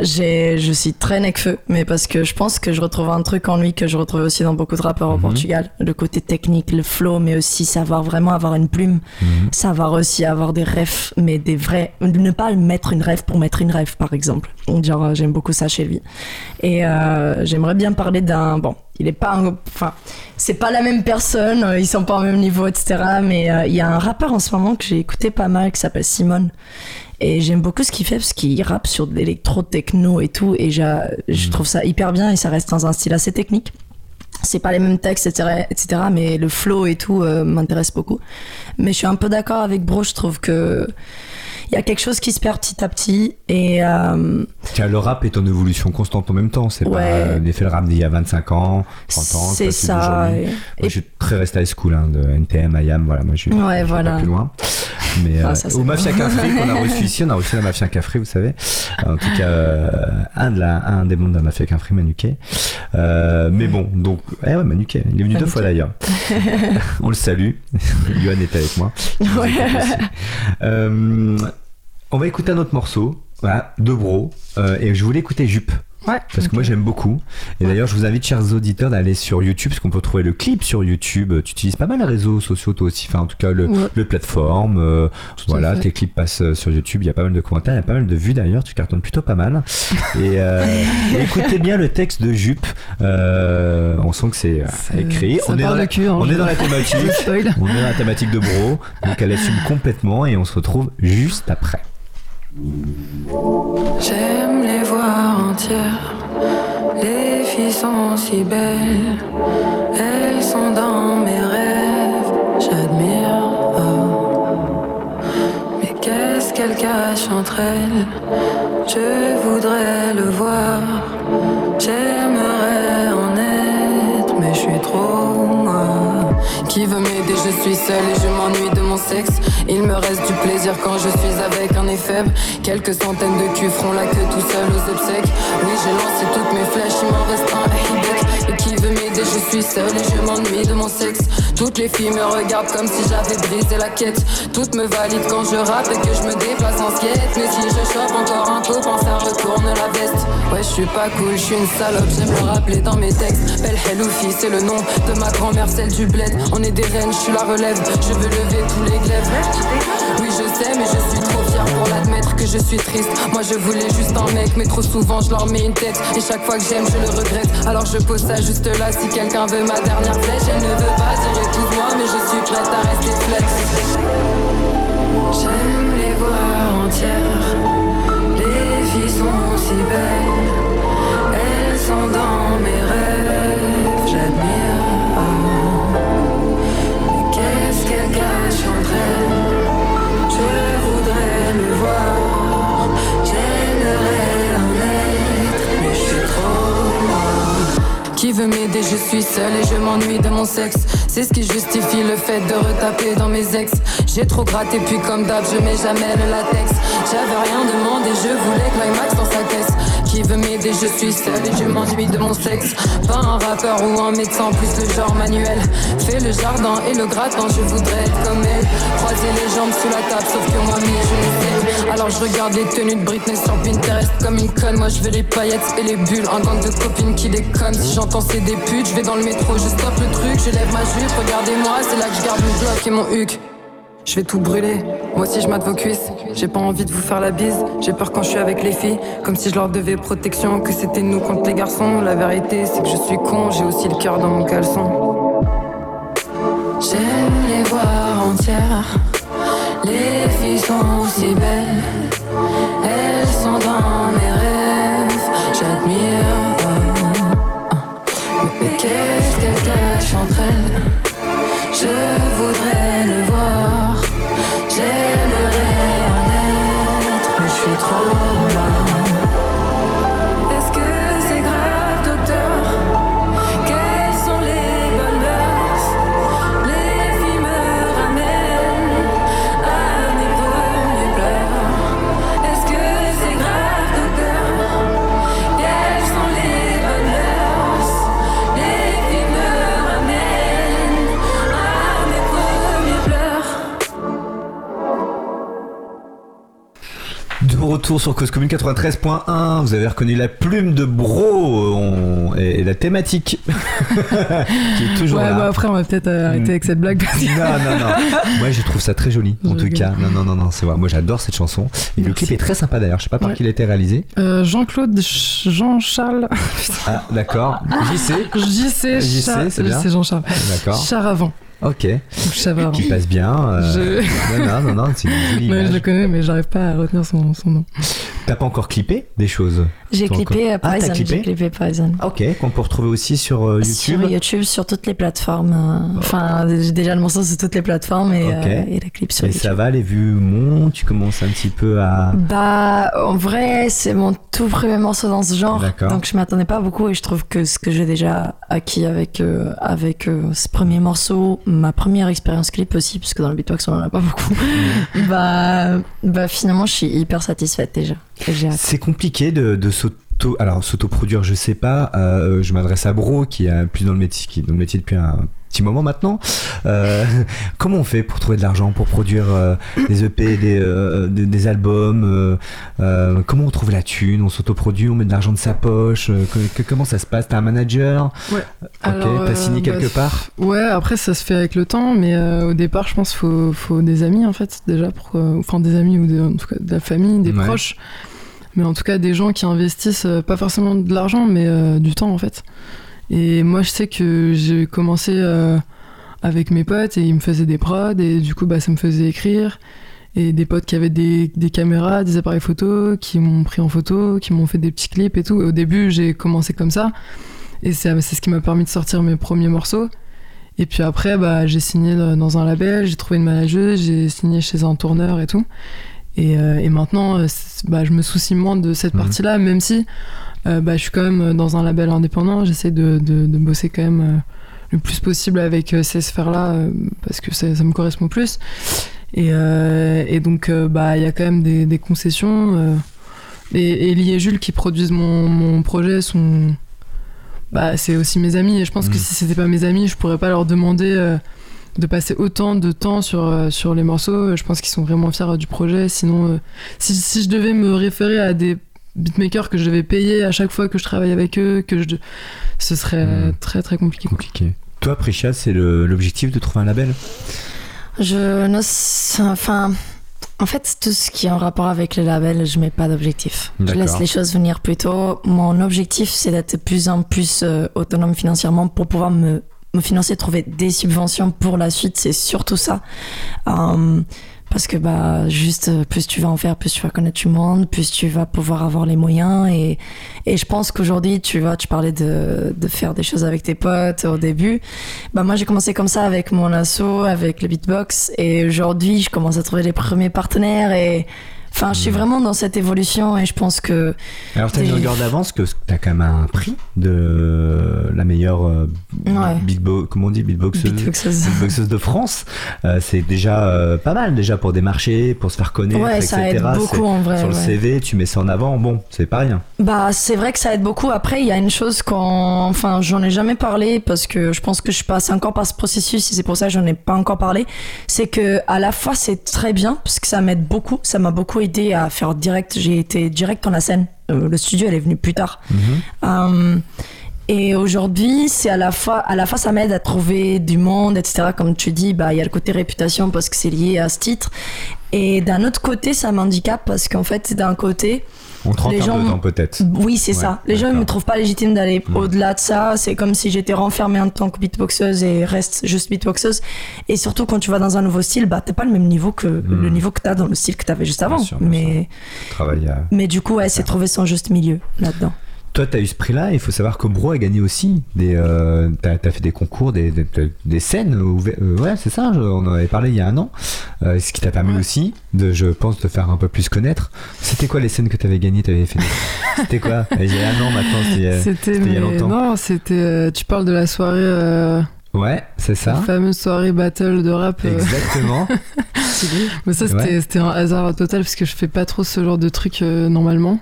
J'ai, je suis très Nekfeu, mais parce que je pense que je retrouve un truc en lui que je retrouve aussi dans beaucoup de rappeurs au Mhm. Portugal. Le côté technique, le flow, mais aussi savoir vraiment avoir une plume. Mhm. Savoir aussi avoir des rêves, mais des vrais. Ne pas mettre une rêve pour mettre une rêve, par exemple. Genre, j'aime beaucoup ça chez lui. Et euh, j'aimerais bien parler d'un. Bon, il est pas. un- Enfin, c'est pas la même personne, euh, ils sont pas au même niveau, etc. Mais euh, il y a un rappeur en ce moment que j'ai écouté pas mal qui s'appelle Simone. Et j'aime beaucoup ce qu'il fait parce qu'il rappe sur de l'électro-techno et tout. Et j'a- je Mhm. trouve ça hyper bien et ça reste dans un style assez technique. C'est pas les mêmes textes, etc., etc. Mais le flow et tout euh, m'intéresse beaucoup. Mais je suis un peu d'accord avec Bro, je trouve que il y a quelque chose qui se perd petit à petit. Et euh, Tiens, le rap est en évolution constante en même temps. C'est pas Ouais. euh, l'effet le rap d'il y a 25 ans, 30 ans. c'est ça. et- Moi, et je suis très resté à school hein, de NTM, IAM, voilà. Moi, je suis Ouais, voilà. pas plus loin. Mais Ah, euh, ça, au Mafia. Cafri qu'on a reçu ici, on a reçu la Mafia Cafri, vous savez. En tout cas, euh, un, de la, un des membres de la Mafia Cafri, Manuquet. Euh, mais bon, donc, eh ouais, Manuquet, il est venu deux fois d'ailleurs. on le salue. Yohan est avec moi. Ouais. On va écouter un autre morceau, voilà, de Bro, euh, et je voulais écouter Jupe. Ouais. Parce que moi j'aime beaucoup. Et d'ailleurs, je vous invite, chers auditeurs, d'aller sur YouTube, parce qu'on peut trouver le clip sur YouTube. Tu utilises pas mal les réseaux sociaux, toi aussi. Enfin, en tout cas, le, Ouais. le plateforme. euh, voilà, tes clips passent euh, sur YouTube. Il y a pas mal de commentaires, il y a pas mal de vues d'ailleurs. Tu cartonnes plutôt pas mal. Et, euh, écoutez bien le texte de Jupe. Euh, on sent que c'est écrit. ça On est, dans la, cul, hein, on est dans la thématique. On est dans la thématique de bro. Donc elle assume complètement et on se retrouve juste après. J'aime les voir entières. Les filles sont si belles. Elles sont dans mes rêves. J'admire. oh. Mais qu'est-ce qu'elles cachent entre elles? Je voudrais le voir. J'aimerais en être, mais je suis trop. Qui veut m'aider Je suis seule et je m'ennuie de mon sexe. Il me reste du plaisir quand je suis avec un faible. Quelques centaines de culs feront la queue tout seul aux obsèques. Oui, j'ai lancé toutes mes flèches, il m'en reste un m'aider Je suis seule et je m'ennuie de mon sexe. Toutes les filles me regardent comme si j'avais brisé la quête. Toutes me valident quand je rappe et que je me déplace en skate. Mais si je chope encore un copain, ça retourne la veste. Ouais, je suis pas cool, je suis une salope, j'aime le rappeler dans mes textes. Belle Heloufi, c'est le nom de ma grand-mère, celle du bled. On est des reines, je suis la relève, je veux lever tous les glaives. Oui, je sais, mais je suis trop fier pour l'admettre que je suis triste. Moi, je voulais juste un mec, mais trop souvent, je leur mets une tête. Et chaque fois que j'aime, je le regrette. Alors je pose ça juste si quelqu'un veut ma dernière flèche. Elle ne veut pas dire épouse-moi, mais je suis prête à rester flex. J'aime les voir entières. Les filles sont si belles. Elles sont dans veut m'aider Je suis seule et je m'ennuie de mon sexe. C'est ce qui justifie le fait de retaper dans mes ex. J'ai trop gratté, puis comme d'hab, je mets jamais le latex. J'avais rien demandé, je voulais climax dans sa caisse. Qui veut m'aider Je suis seule et je m'ennuie de mon sexe. Pas un rappeur ou un médecin, plus le genre manuel. Fais le jardin et le gratin, je voudrais être comme elle. Croiser les jambes sous la table, sauf que moi, mais je ne sais. Alors je regarde les tenues de Britney sur Pinterest comme une conne. Moi, je veux les paillettes et les bulles. Un gang de copines qui déconnent. Si j'entends c'est des putes, je vais dans le métro, je stoppe le truc, je lève ma jupe. Regardez-moi, c'est là que je garde mon bloc et mon huc. Je vais tout brûler, moi aussi je mate vos cuisses. J'ai pas envie de vous faire la bise, j'ai peur quand je suis avec les filles. Comme si je leur devais protection, que c'était nous contre les garçons. La vérité c'est que je suis con, j'ai aussi le cœur dans mon caleçon. J'aime les voir entières, les filles sont si belles. Retour sur Cause Commune 93.1, vous avez reconnu la plume de Bro on- et, la thématique qui est toujours Ouais, là. bah après, on va peut-être euh, arrêter avec cette blague. Non, non, non. Moi, je trouve ça très joli, en Je tout rigole. cas. Non, non, non, non, c'est vrai. Moi, j'adore cette chanson. Et le Merci. clip est très sympa d'ailleurs. Je sais pas par Ouais. qui il a été réalisé. Euh, Jean-Claude Ch- Jean-Charles. Ah, d'accord. JC. JC c'est bien. JC Jean-Charles. D'accord. Charavant. Ok. Chavaran. Qui passe bien. euh, Je- Non, non, non, non, c'est une jolie je le connais, mais j'arrive pas à retenir son, son nom. T'as pas encore clippé des choses? J'ai Toi, clippé euh, Ah, Poison. clippé J'ai clippé Poison. Ok, qu'on peut retrouver aussi sur euh, YouTube. Sur YouTube, sur toutes les plateformes. euh, Enfin, j'ai déjà le morceau sur toutes les plateformes et, Ok. euh, et le clip sur Et YouTube. ça va, les vues montent, tu commences un petit peu à... Bah, en vrai, c'est mon tout premier morceau dans ce genre. D'accord. Donc, je m'attendais pas beaucoup et je trouve que ce que j'ai déjà acquis avec, euh, avec euh, ce premier morceau, ma première expérience clip aussi, puisque dans le beatbox, on en a pas beaucoup, bah, bah, finalement, je suis hyper satisfaite déjà. Et j'ai. C'est compliqué de, de, s'auto, alors s'autoproduire, je sais pas. Euh, je m'adresse à Bro qui est plus dans le métier, qui est dans le métier depuis un petit moment maintenant. Euh, comment on fait pour trouver de l'argent, pour produire euh, des EP, des, des, des albums Comment on trouve la thune On s'autoproduit, on met de l'argent de sa poche que- que- Comment ça se passe? T'as un manager? Ouais. Ok, t'as signé euh, quelque bah, part? Ouais, après ça se fait avec le temps, mais au départ, je pense qu'il faut, faut des amis en fait, déjà, pour, enfin des amis ou des- en tout cas de la famille, des Ouais. proches, mais en tout cas des gens qui investissent euh, pas forcément de l'argent, mais euh, du temps en fait. Et moi, je sais que j'ai commencé euh, avec mes potes et ils me faisaient des prods, et du coup, bah, ça me faisait écrire. Et des potes qui avaient des, des caméras, des appareils photo, qui m'ont pris en photo, qui m'ont fait des petits clips et tout. Et au début, j'ai commencé comme ça. Et c'est ce qui m'a permis de sortir mes premiers morceaux. Et puis après, bah, j'ai signé dans un label, j'ai trouvé une manageuse, j'ai signé chez un tourneur et tout. Et, euh, et maintenant, euh, bah, je me soucie moins de cette Mhm. partie-là, même si euh, bah, je suis quand même dans un label indépendant. J'essaie de, de, de bosser quand même le plus possible avec ces sphères-là, parce que ça, ça me correspond plus. Et, et donc, bah, il y a quand même des, des concessions. et, Lee et Jules qui produisent mon, mon projet sont. Bah, c'est aussi mes amis. Et je pense que Mhm. si c'était pas mes amis, je pourrais pas leur demander de passer autant de temps sur, euh, sur les morceaux. Je pense qu'ils sont vraiment fiers euh, du projet. Sinon, euh, si, si je devais me référer à des beatmakers que je devais payer à chaque fois que je travaille avec eux, que je, ce serait euh, Mhm. très très compliqué. Compliqué. Toi, Prisha, c'est le- l'objectif de trouver un label? Je sais- enfin en fait tout ce qui est en rapport avec les labels, je mets pas d'objectif. Je laisse les choses venir plutôt. Mon objectif c'est d'être de plus en plus euh, autonome financièrement pour pouvoir me me financer, trouver des subventions pour la suite, c'est surtout ça. Euh, parce que bah juste euh, plus tu vas en faire, plus tu vas connaître du monde, plus tu vas pouvoir avoir les moyens et et je pense qu'aujourd'hui tu vois tu parlais de de faire des choses avec tes potes au début. Bah moi j'ai commencé comme ça avec mon asso, avec le beatbox et aujourd'hui je commence à trouver les premiers partenaires et enfin je suis Mhm. vraiment dans cette évolution et je pense que Alors, t'as une longueur d'avance que t'as quand même un prix de la meilleure euh, Ouais. comment on dit, beatboxeuse, beatboxeuse. beatboxeuse de France. Euh, c'est déjà euh, pas mal déjà pour démarcher, pour se faire connaître, Ouais, etc. ça aide beaucoup en vrai. Sur le ouais. CV, tu mets ça en avant, bon, c'est pas rien. Bah, c'est vrai que ça aide beaucoup. Après, il y a une chose quand, enfin, j'en ai jamais parlé parce que je pense que je passe encore par ce processus et c'est pour ça que j'en ai pas encore parlé. C'est que à la fois c'est très bien parce que ça m'aide beaucoup. Ça m'a beaucoup aidé à faire direct. J'ai été direct dans la scène. Euh, le studio, elle est venue plus tard. Euh, et aujourd'hui, c'est à la fois, à la fois, ça m'aide à trouver du monde, etc. Comme tu dis, bah, il y a le côté réputation parce que c'est lié à ce titre. Et d'un autre côté, ça m'handicape parce qu'en fait, d'un côté, On te Les gens- peut-être. oui, c'est Ouais, ça. Les gens, d'accord. me trouvent pas légitime d'aller au-delà de ça. C'est comme si j'étais renfermée en tant que beatboxeuse et reste juste beatboxeuse. Et surtout, quand tu vas dans un nouveau style, bah, t'es pas le même niveau que Mm. le niveau que t'as dans le style que t'avais juste avant. sûr, bien mais, à... mais du coup, ouais, c'est trouver son juste milieu là-dedans. Toi, tu as eu ce prix-là. Il faut savoir que Bro a gagné aussi. Des, euh, t'as, t'as fait des concours, des, des, des scènes. euh, ouais, c'est ça. je- on en avait parlé il y a un an. Euh, ce qui t'a permis Ouais. aussi de, je pense, te faire un peu plus connaître. C'était quoi les scènes que tu avais gagnées T'avais fait? C'était quoi? Il y a un an maintenant. C'était, il y a longtemps. non, c'était. euh, tu parles de la soirée, euh, Ouais, c'est la ça. fameuse soirée battle de rap. Exactement. Mais ça, c'était Ouais. un hasard total parce que je fais pas trop ce genre de truc euh, normalement.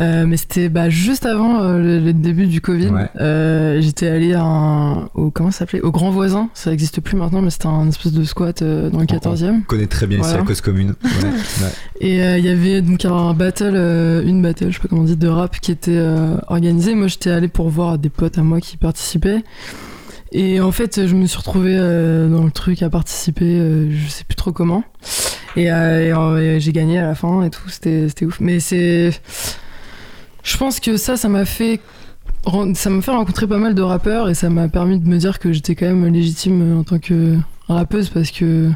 Euh, mais c'était bah, juste avant euh, le, le début du Covid. Ouais. Euh, J'étais allé à un, au comment ça s'appelait? Au Grand Voisin. Ça n'existe plus maintenant, mais c'était un espèce de squat dans le 14e. On connaît très bien ici Voilà. la cause commune. Ouais, ouais. Et il y avait donc un battle, une battle, je sais pas comment on dit, de rap qui était organisée. Moi, j'étais allé pour voir des potes à moi qui participaient. Et en fait, je me suis retrouvée euh, dans le truc à participer, je sais plus trop comment. Et, et, j'ai gagné à la fin et tout, c'était c'était ouf. Mais c'est. Je pense que ça, ça m'a fait. Ça m'a fait rencontrer pas mal de rappeurs et ça m'a permis de me dire que j'étais quand même légitime en tant que rappeuse parce que.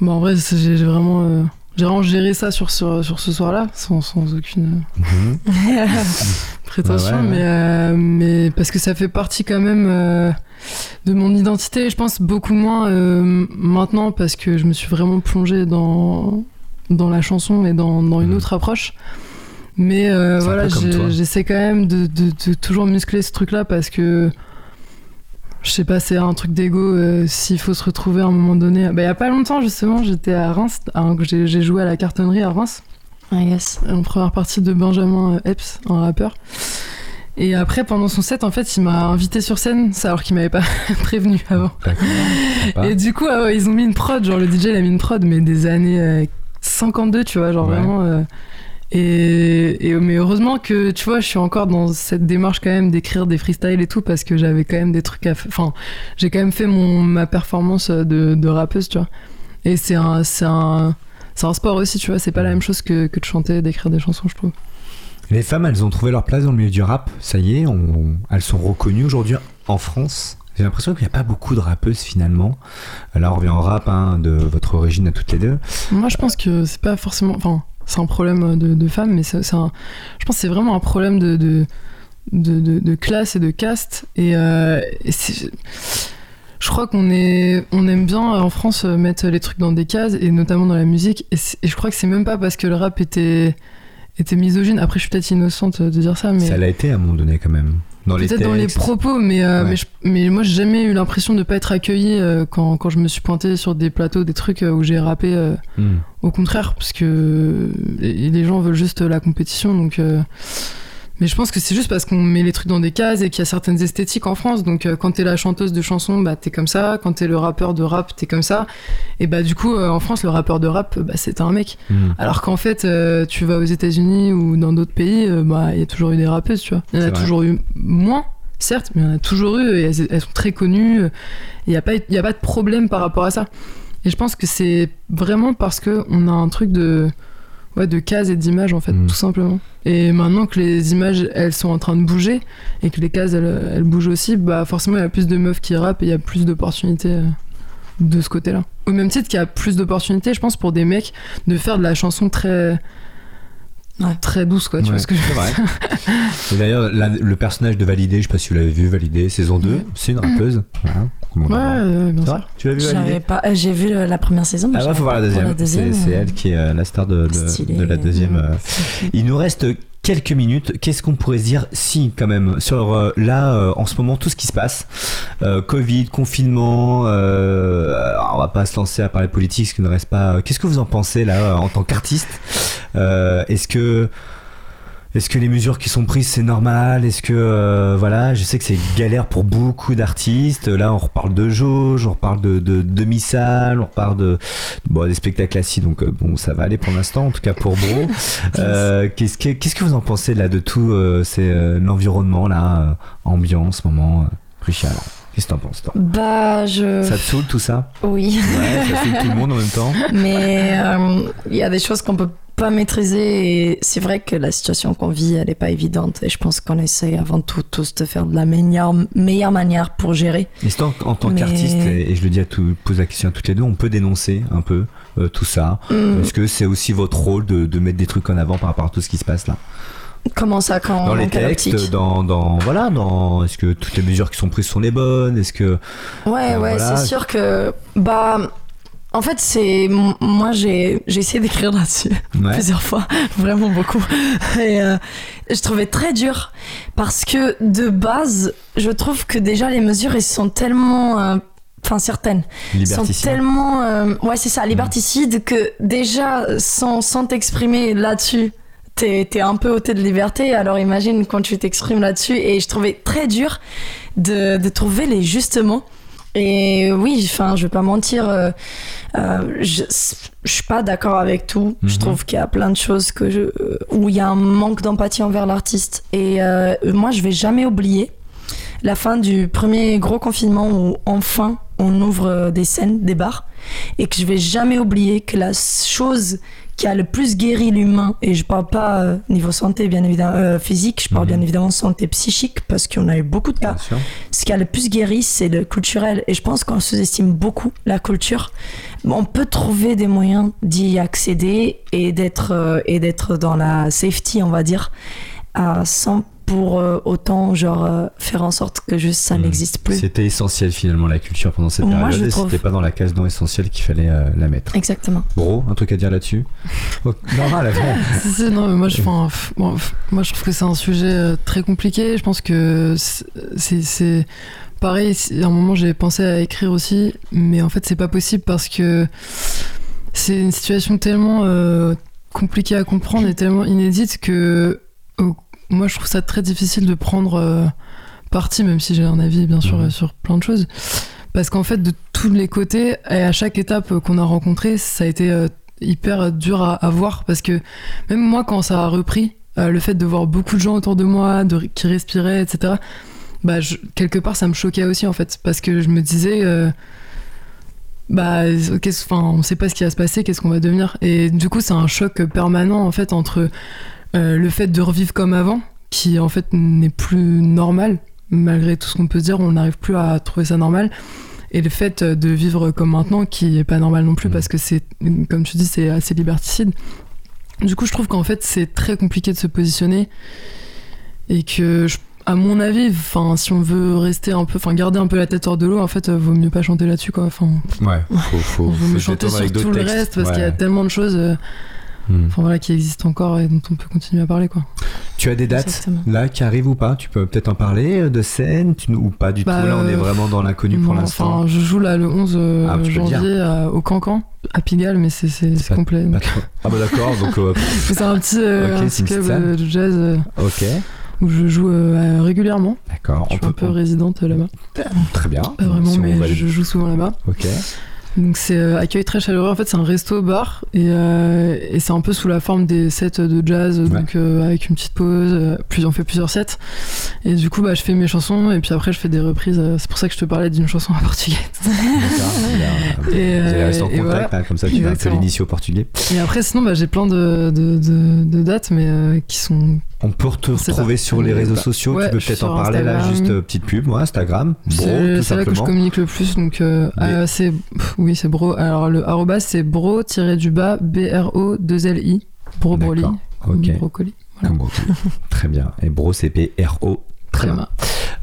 Bah, en vrai, j'ai vraiment. euh, j'ai vraiment géré ça sur, sur, sur ce soir-là, sans, sans aucune Mhm. prétention, Ouais, ouais, ouais. Mais, euh, mais parce que ça fait partie quand même euh, de mon identité. Je pense beaucoup moins euh, maintenant parce que je me suis vraiment plongée dans, dans la chanson et dans, dans une Mhm. autre approche. Mais euh, voilà, j'essaie quand même de, de- de toujours muscler ce truc-là parce que je sais pas, c'est un truc d'ego. euh, S'il faut se retrouver à un moment donné. Bah, il y a pas longtemps, justement, j'étais à Reims, j'ai joué à la cartonnerie à Reims. I guess. en première partie de Benjamin euh, Epps, un rappeur. Et après, pendant son set, en fait, il m'a invité sur scène, ça alors qu'il m'avait pas prévenu avant. Et du coup, ah ils ont mis une prod, genre le DJ il a mis une prod, mais des années euh, 52, tu vois, genre Ouais. vraiment. euh, et, et- mais heureusement que, tu vois, je suis encore dans cette démarche quand même d'écrire des freestyles et tout, parce que j'avais quand même des trucs à. Enfin, j'ai quand même fait mon, ma performance de, de rappeuse, tu vois. Et c'est un, c'est un, c'est un sport aussi, tu vois, c'est pas la même chose que, que de chanter, d'écrire des chansons, je trouve. Les femmes, elles ont trouvé leur place dans le milieu du rap. Ça y est, on- elles sont reconnues aujourd'hui en France. J'ai l'impression qu'il n'y a pas beaucoup de rappeuses finalement. Là, on revient au rap hein, de votre origine à toutes les deux. Moi, je pense que c'est pas forcément. Enfin, c'est un problème de, de femmes, mais c'est un. Je pense que c'est vraiment un problème de, de, classe et de caste. Et, euh, je crois qu'on est, on aime bien en France euh, mettre les trucs dans des cases, et notamment dans la musique. Et, et je crois que c'est même pas parce que le rap était, était misogyne. Après, je suis peut-être innocente de dire ça, mais. Ça l'a été à un moment donné quand même. Dans les Peut-être dans les propos, mais, euh, Ouais. mais, je- mais moi j'ai jamais eu l'impression de pas être accueillie euh, quand, quand je me suis pointée sur des plateaux, des trucs euh, où j'ai rappé. Hmm. au contraire, parce que les gens veulent juste la compétition. Donc, mais je pense que c'est juste parce qu'on met les trucs dans des cases et qu'il y a certaines esthétiques en France. Donc, euh, quand t'es la chanteuse de chansons, bah t'es comme ça. Quand t'es le rappeur de rap, t'es comme ça. Et bah du coup, euh, en France, le rappeur de rap, bah c'était un mec. Hmm. Alors qu'en fait, euh, tu vas aux États-Unis ou dans d'autres pays, bah il y a toujours eu des rappeuses, tu vois. Il y en C'est a vrai. toujours eu moins. Certes, mais il y en a toujours eu et elles, elles sont très connues. Il n'y a, pas- il y a pas de problème par rapport à ça. Et je pense que c'est vraiment parce que on a un truc de, ouais, de cases et d'images, en fait, Mm. tout simplement. Et maintenant que les images, elles sont en train de bouger et que les cases, elles, elles bougent aussi, bah forcément, il y a plus de meufs qui rappent et il y a plus d'opportunités euh, de ce côté-là. Au même titre qu'il y a plus d'opportunités, je pense, pour des mecs de faire de la chanson très. Ouais. Très douce, quoi, tu Ouais, vois ce que je c'est vrai. Et d'ailleurs, la- le personnage de Validé, je sais pas si vous l'avez vu, Validé, saison 2, c'est une rappeuse. Voilà. Ouais, a- ouais, bien sûr. Tu l'as vu, Validé pas, euh, j'ai vu le- la première saison. mais Ah ouais, faut voir la deuxième. C'est euh, elle qui est euh, la star de, de- la deuxième. euh, euh. Il nous reste quelques minutes. Qu'est-ce qu'on pourrait se dire si, quand même, sur euh, là, euh, en ce moment, tout ce qui se passe, euh, Covid, confinement, euh, on va pas se lancer à parler politique, ce qui ne reste pas. Qu'est-ce que vous en pensez là, euh, en tant qu'artiste Euh, Est-ce que est-ce que les mesures qui sont prises c'est normal? Est-ce que euh, voilà, je sais que c'est galère pour beaucoup d'artistes. Là, on reparle de jauge, on reparle de, de demi-salle, on reparle de bon des spectacles assis. Donc euh, bon, ça va aller pour l'instant, en tout cas pour Bro. Euh, qu'est-ce que qu'est-ce que vous en pensez là de tout euh, c'est euh, l'environnement là, ambiance, moment, euh, Richard? Qu'est-ce que t'en penses toi? Bah, je. Ça te saoule tout ça? Oui. Ouais, ça saoule tout le monde en même temps. Mais euh, il y a des choses qu'on peut pas maîtriser et c'est vrai que la situation qu'on vit, elle est pas évidente et je pense qu'on essaie avant tout tous de faire de la meilleure, meilleure manière pour gérer. Et en, en tant Mais- qu'artiste, et, et je le dis à tout, pose la question à toutes les deux, on peut dénoncer un peu euh, tout ça? Hmm, Est-ce que c'est aussi votre rôle de, de mettre des trucs en avant par rapport à tout ce qui se passe là? Comment ça quand Dans les textes, dans, dans voilà, dans est-ce que toutes les mesures qui sont prises sont les bonnes? Est-ce que Ouais, Euh, ouais, voilà. c'est sûr que bah. En fait, c'est moi j'ai essayé d'écrire là-dessus ouais. plusieurs fois, vraiment beaucoup. Et euh, je trouvais très dur parce que de base, je trouve que déjà les mesures elles sont tellement, euh, enfin certaines, sont tellement, euh, ouais c'est ça, liberticides que déjà sans sans t'exprimer là-dessus. T'es, un peu ôté de liberté, alors imagine quand tu t'exprimes là-dessus. Et je trouvais très dur de, de trouver les justes mots. Et oui, enfin, je vais pas mentir, euh, euh, je, je suis pas d'accord avec tout. Je Mhm. trouve qu'il y a plein de choses que je, euh, où il y a un manque d'empathie envers l'artiste. Et moi, je vais jamais oublier la fin du premier gros confinement où enfin on ouvre des scènes, des bars, et que je vais jamais oublier que la chose qui a le plus guéri l'humain, et je parle pas euh, niveau santé bien évidemment euh, physique, je parle Mhm. bien évidemment santé psychique parce qu'on a eu beaucoup de cas. Ce qui a le plus guéri, c'est le culturel. Et je pense qu'on sous-estime beaucoup la culture. On peut trouver des moyens d'y accéder et d'être euh, et d'être dans la safety, on va dire, euh, sans pour euh, autant genre euh, faire en sorte que juste ça Mhm. n'existe plus. C'était essentiel finalement la culture pendant cette Moi, période trouve. c'était pas dans la case non essentielle qu'il fallait euh, la mettre. Exactement. Bro, un truc à dire là-dessus Oh, Normal, non, mais moi, je, enfin, bon, moi, je trouve que c'est un sujet euh, très compliqué. Je pense que c'est- Pareil, à un moment, j'ai pensé à écrire aussi, mais en fait, c'est pas possible parce que c'est une situation tellement. euh, compliquée à comprendre et tellement inédite que euh, moi je trouve ça très difficile de prendre euh, parti, même si j'ai un avis bien sûr Mhm. sur plein de choses. Parce qu'en fait, de tous les côtés, et à chaque étape euh, qu'on a rencontrée, ça a été euh, hyper dur à, à voir. Parce que même moi, quand ça a repris, euh, le fait de voir beaucoup de gens autour de moi de, qui respiraient, etc., bah, je- quelque part, ça me choquait aussi, en fait. Parce que je me disais, bah, qu'est-ce- enfin, on sait pas ce qui va se passer, qu'est-ce qu'on va devenir. Et du coup, c'est un choc permanent, en fait, entre euh, le fait de revivre comme avant, qui, en fait, n'est plus normal, malgré tout ce qu'on peut dire, on n'arrive plus à trouver ça normal. Et le fait de vivre comme maintenant, qui est pas normal non plus, Mhm. parce que c'est, comme tu dis, c'est assez liberticide. Du coup, je trouve qu'en fait, c'est très compliqué de se positionner. Et que, à mon avis, enfin, si on veut rester un peu, enfin, garder un peu la tête hors de l'eau, en fait, euh, vaut mieux pas chanter là-dessus, quoi. Enfin, Ouais, faut, faut, faut chanter sur tout le reste, parce qu'il y a tellement de choses, Hmm. enfin, voilà, qui existent encore et dont on peut continuer à parler, quoi. Tu as des dates Exactement. là qui arrivent ou pas? Tu peux peut-être en parler euh, de scène? Tu- ou pas du Bah, tout? Là, on est euh, vraiment dans l'inconnu pour l'instant. Enfin, je joue là le 11 euh, Ah, janvier à- au Cancan, à Pigalle, mais c'est complet. Donc. Ah bah d'accord, donc euh, C'est un petit, euh, un petit club euh, de jazz ok, où je joue euh, régulièrement. d'accord. Je On suis un peut, peu résidente là-bas. Très bien. Pas vraiment, Si mais je joue souvent là-bas. Ok. Donc c'est euh, accueil très chaleureux. En fait, c'est un resto-bar et, euh, et c'est un peu sous la forme des sets de jazz, donc euh, avec une petite pause. euh, plus on fait plusieurs sets. Et du coup, bah, je fais mes chansons et puis après, je fais des reprises. euh, c'est pour ça que je te parlais d'une chanson en portugais. Et, euh, rester en et contact, voilà. hein, comme ça tu vas un peu l'initier au portugais. Et après, sinon, bah, j'ai plein de, de, de- de dates, mais euh, qui sont. On peut te retrouver sur les réseaux sociaux. ouais, tu peux peut-être en parler là, Instagram. juste euh, petite pub, moi, Instagram, bro, C'est tout c'est là que je communique le plus. Donc, euh, Mais- euh, c'est. pff, Oui, c'est bro. Alors, le arrobas, c'est bro-du-bas, B-R-O-2-L-I. Bro Broly. D'accord. Ok. Brocoli. Comme brocoli. Très bien. Et bro, c'est P-R-O. Très bien.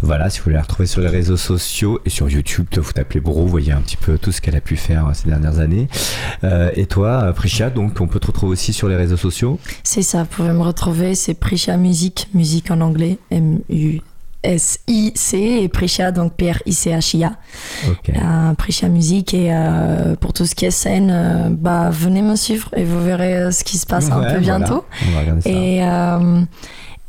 Voilà, si vous voulez la retrouver sur les réseaux sociaux et sur YouTube, vous tapez Bro, vous voyez un petit peu tout ce qu'elle a pu faire euh, ces dernières années. Euh, et toi, euh, Prisha, donc on peut te retrouver aussi sur les réseaux sociaux? C'est ça, vous pouvez me retrouver, c'est Prisha Music, musique en anglais, M-U-S-I-C, et Prisha, donc P-R-I-C-H-I-A. Euh, Prisha Music, et euh, pour tout ce qui est scène, euh, bah, venez me suivre et vous verrez ce qui se passe un peu voilà. bientôt. On va regarder ça. Et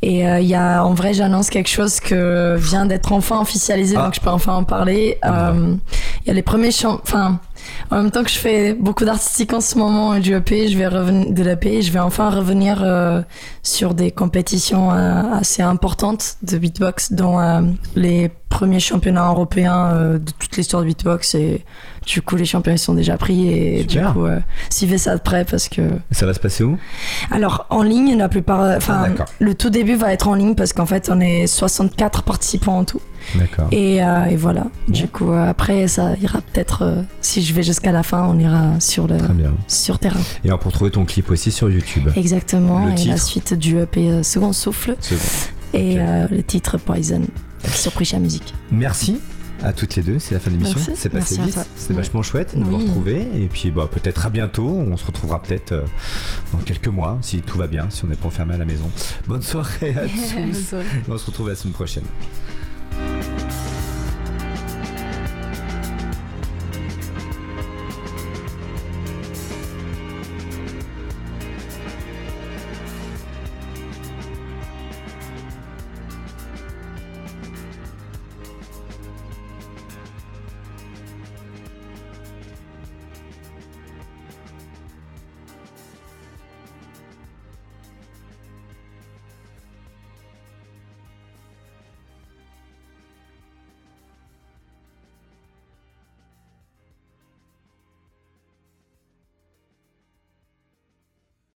et euh, il y a en vrai j'annonce quelque chose que vient d'être enfin officialisé Ah. donc je peux enfin en parler. Euh, Il y a les premiers chants, enfin en même temps que je fais beaucoup d'artistique en ce moment du EP, je vais revenir de l'EP, je vais enfin revenir euh, sur des compétitions euh, assez importantes de beatbox dont euh, les premiers championnats européens de toute l'histoire de beatbox et du coup les championnats sont déjà pris et Super. du coup euh, suivez ça de près parce que Ça va se passer où? Alors en ligne la plupart Ah, enfin d'accord. le tout début va être en ligne parce qu'en fait on est 64 participants en tout. D'accord. et, euh, et voilà. Du coup euh, après ça ira peut-être euh, si je vais jusqu'à la fin on ira sur le sur terrain. Et on peut retrouver ton clip aussi sur YouTube. exactement. Le et titre. la suite du EP Second Souffle. Bon. et le titre Poison sur Prisha Music. Merci à toutes les deux, c'est la fin de l'émission. C'est passé vite, Oui. vachement chouette de vous Oui. retrouver. Et puis bah, peut-être à bientôt, on se retrouvera peut-être euh, dans quelques mois, si tout va bien, si on n'est pas enfermé à la maison. Bonne soirée à tous, on se retrouve la semaine prochaine.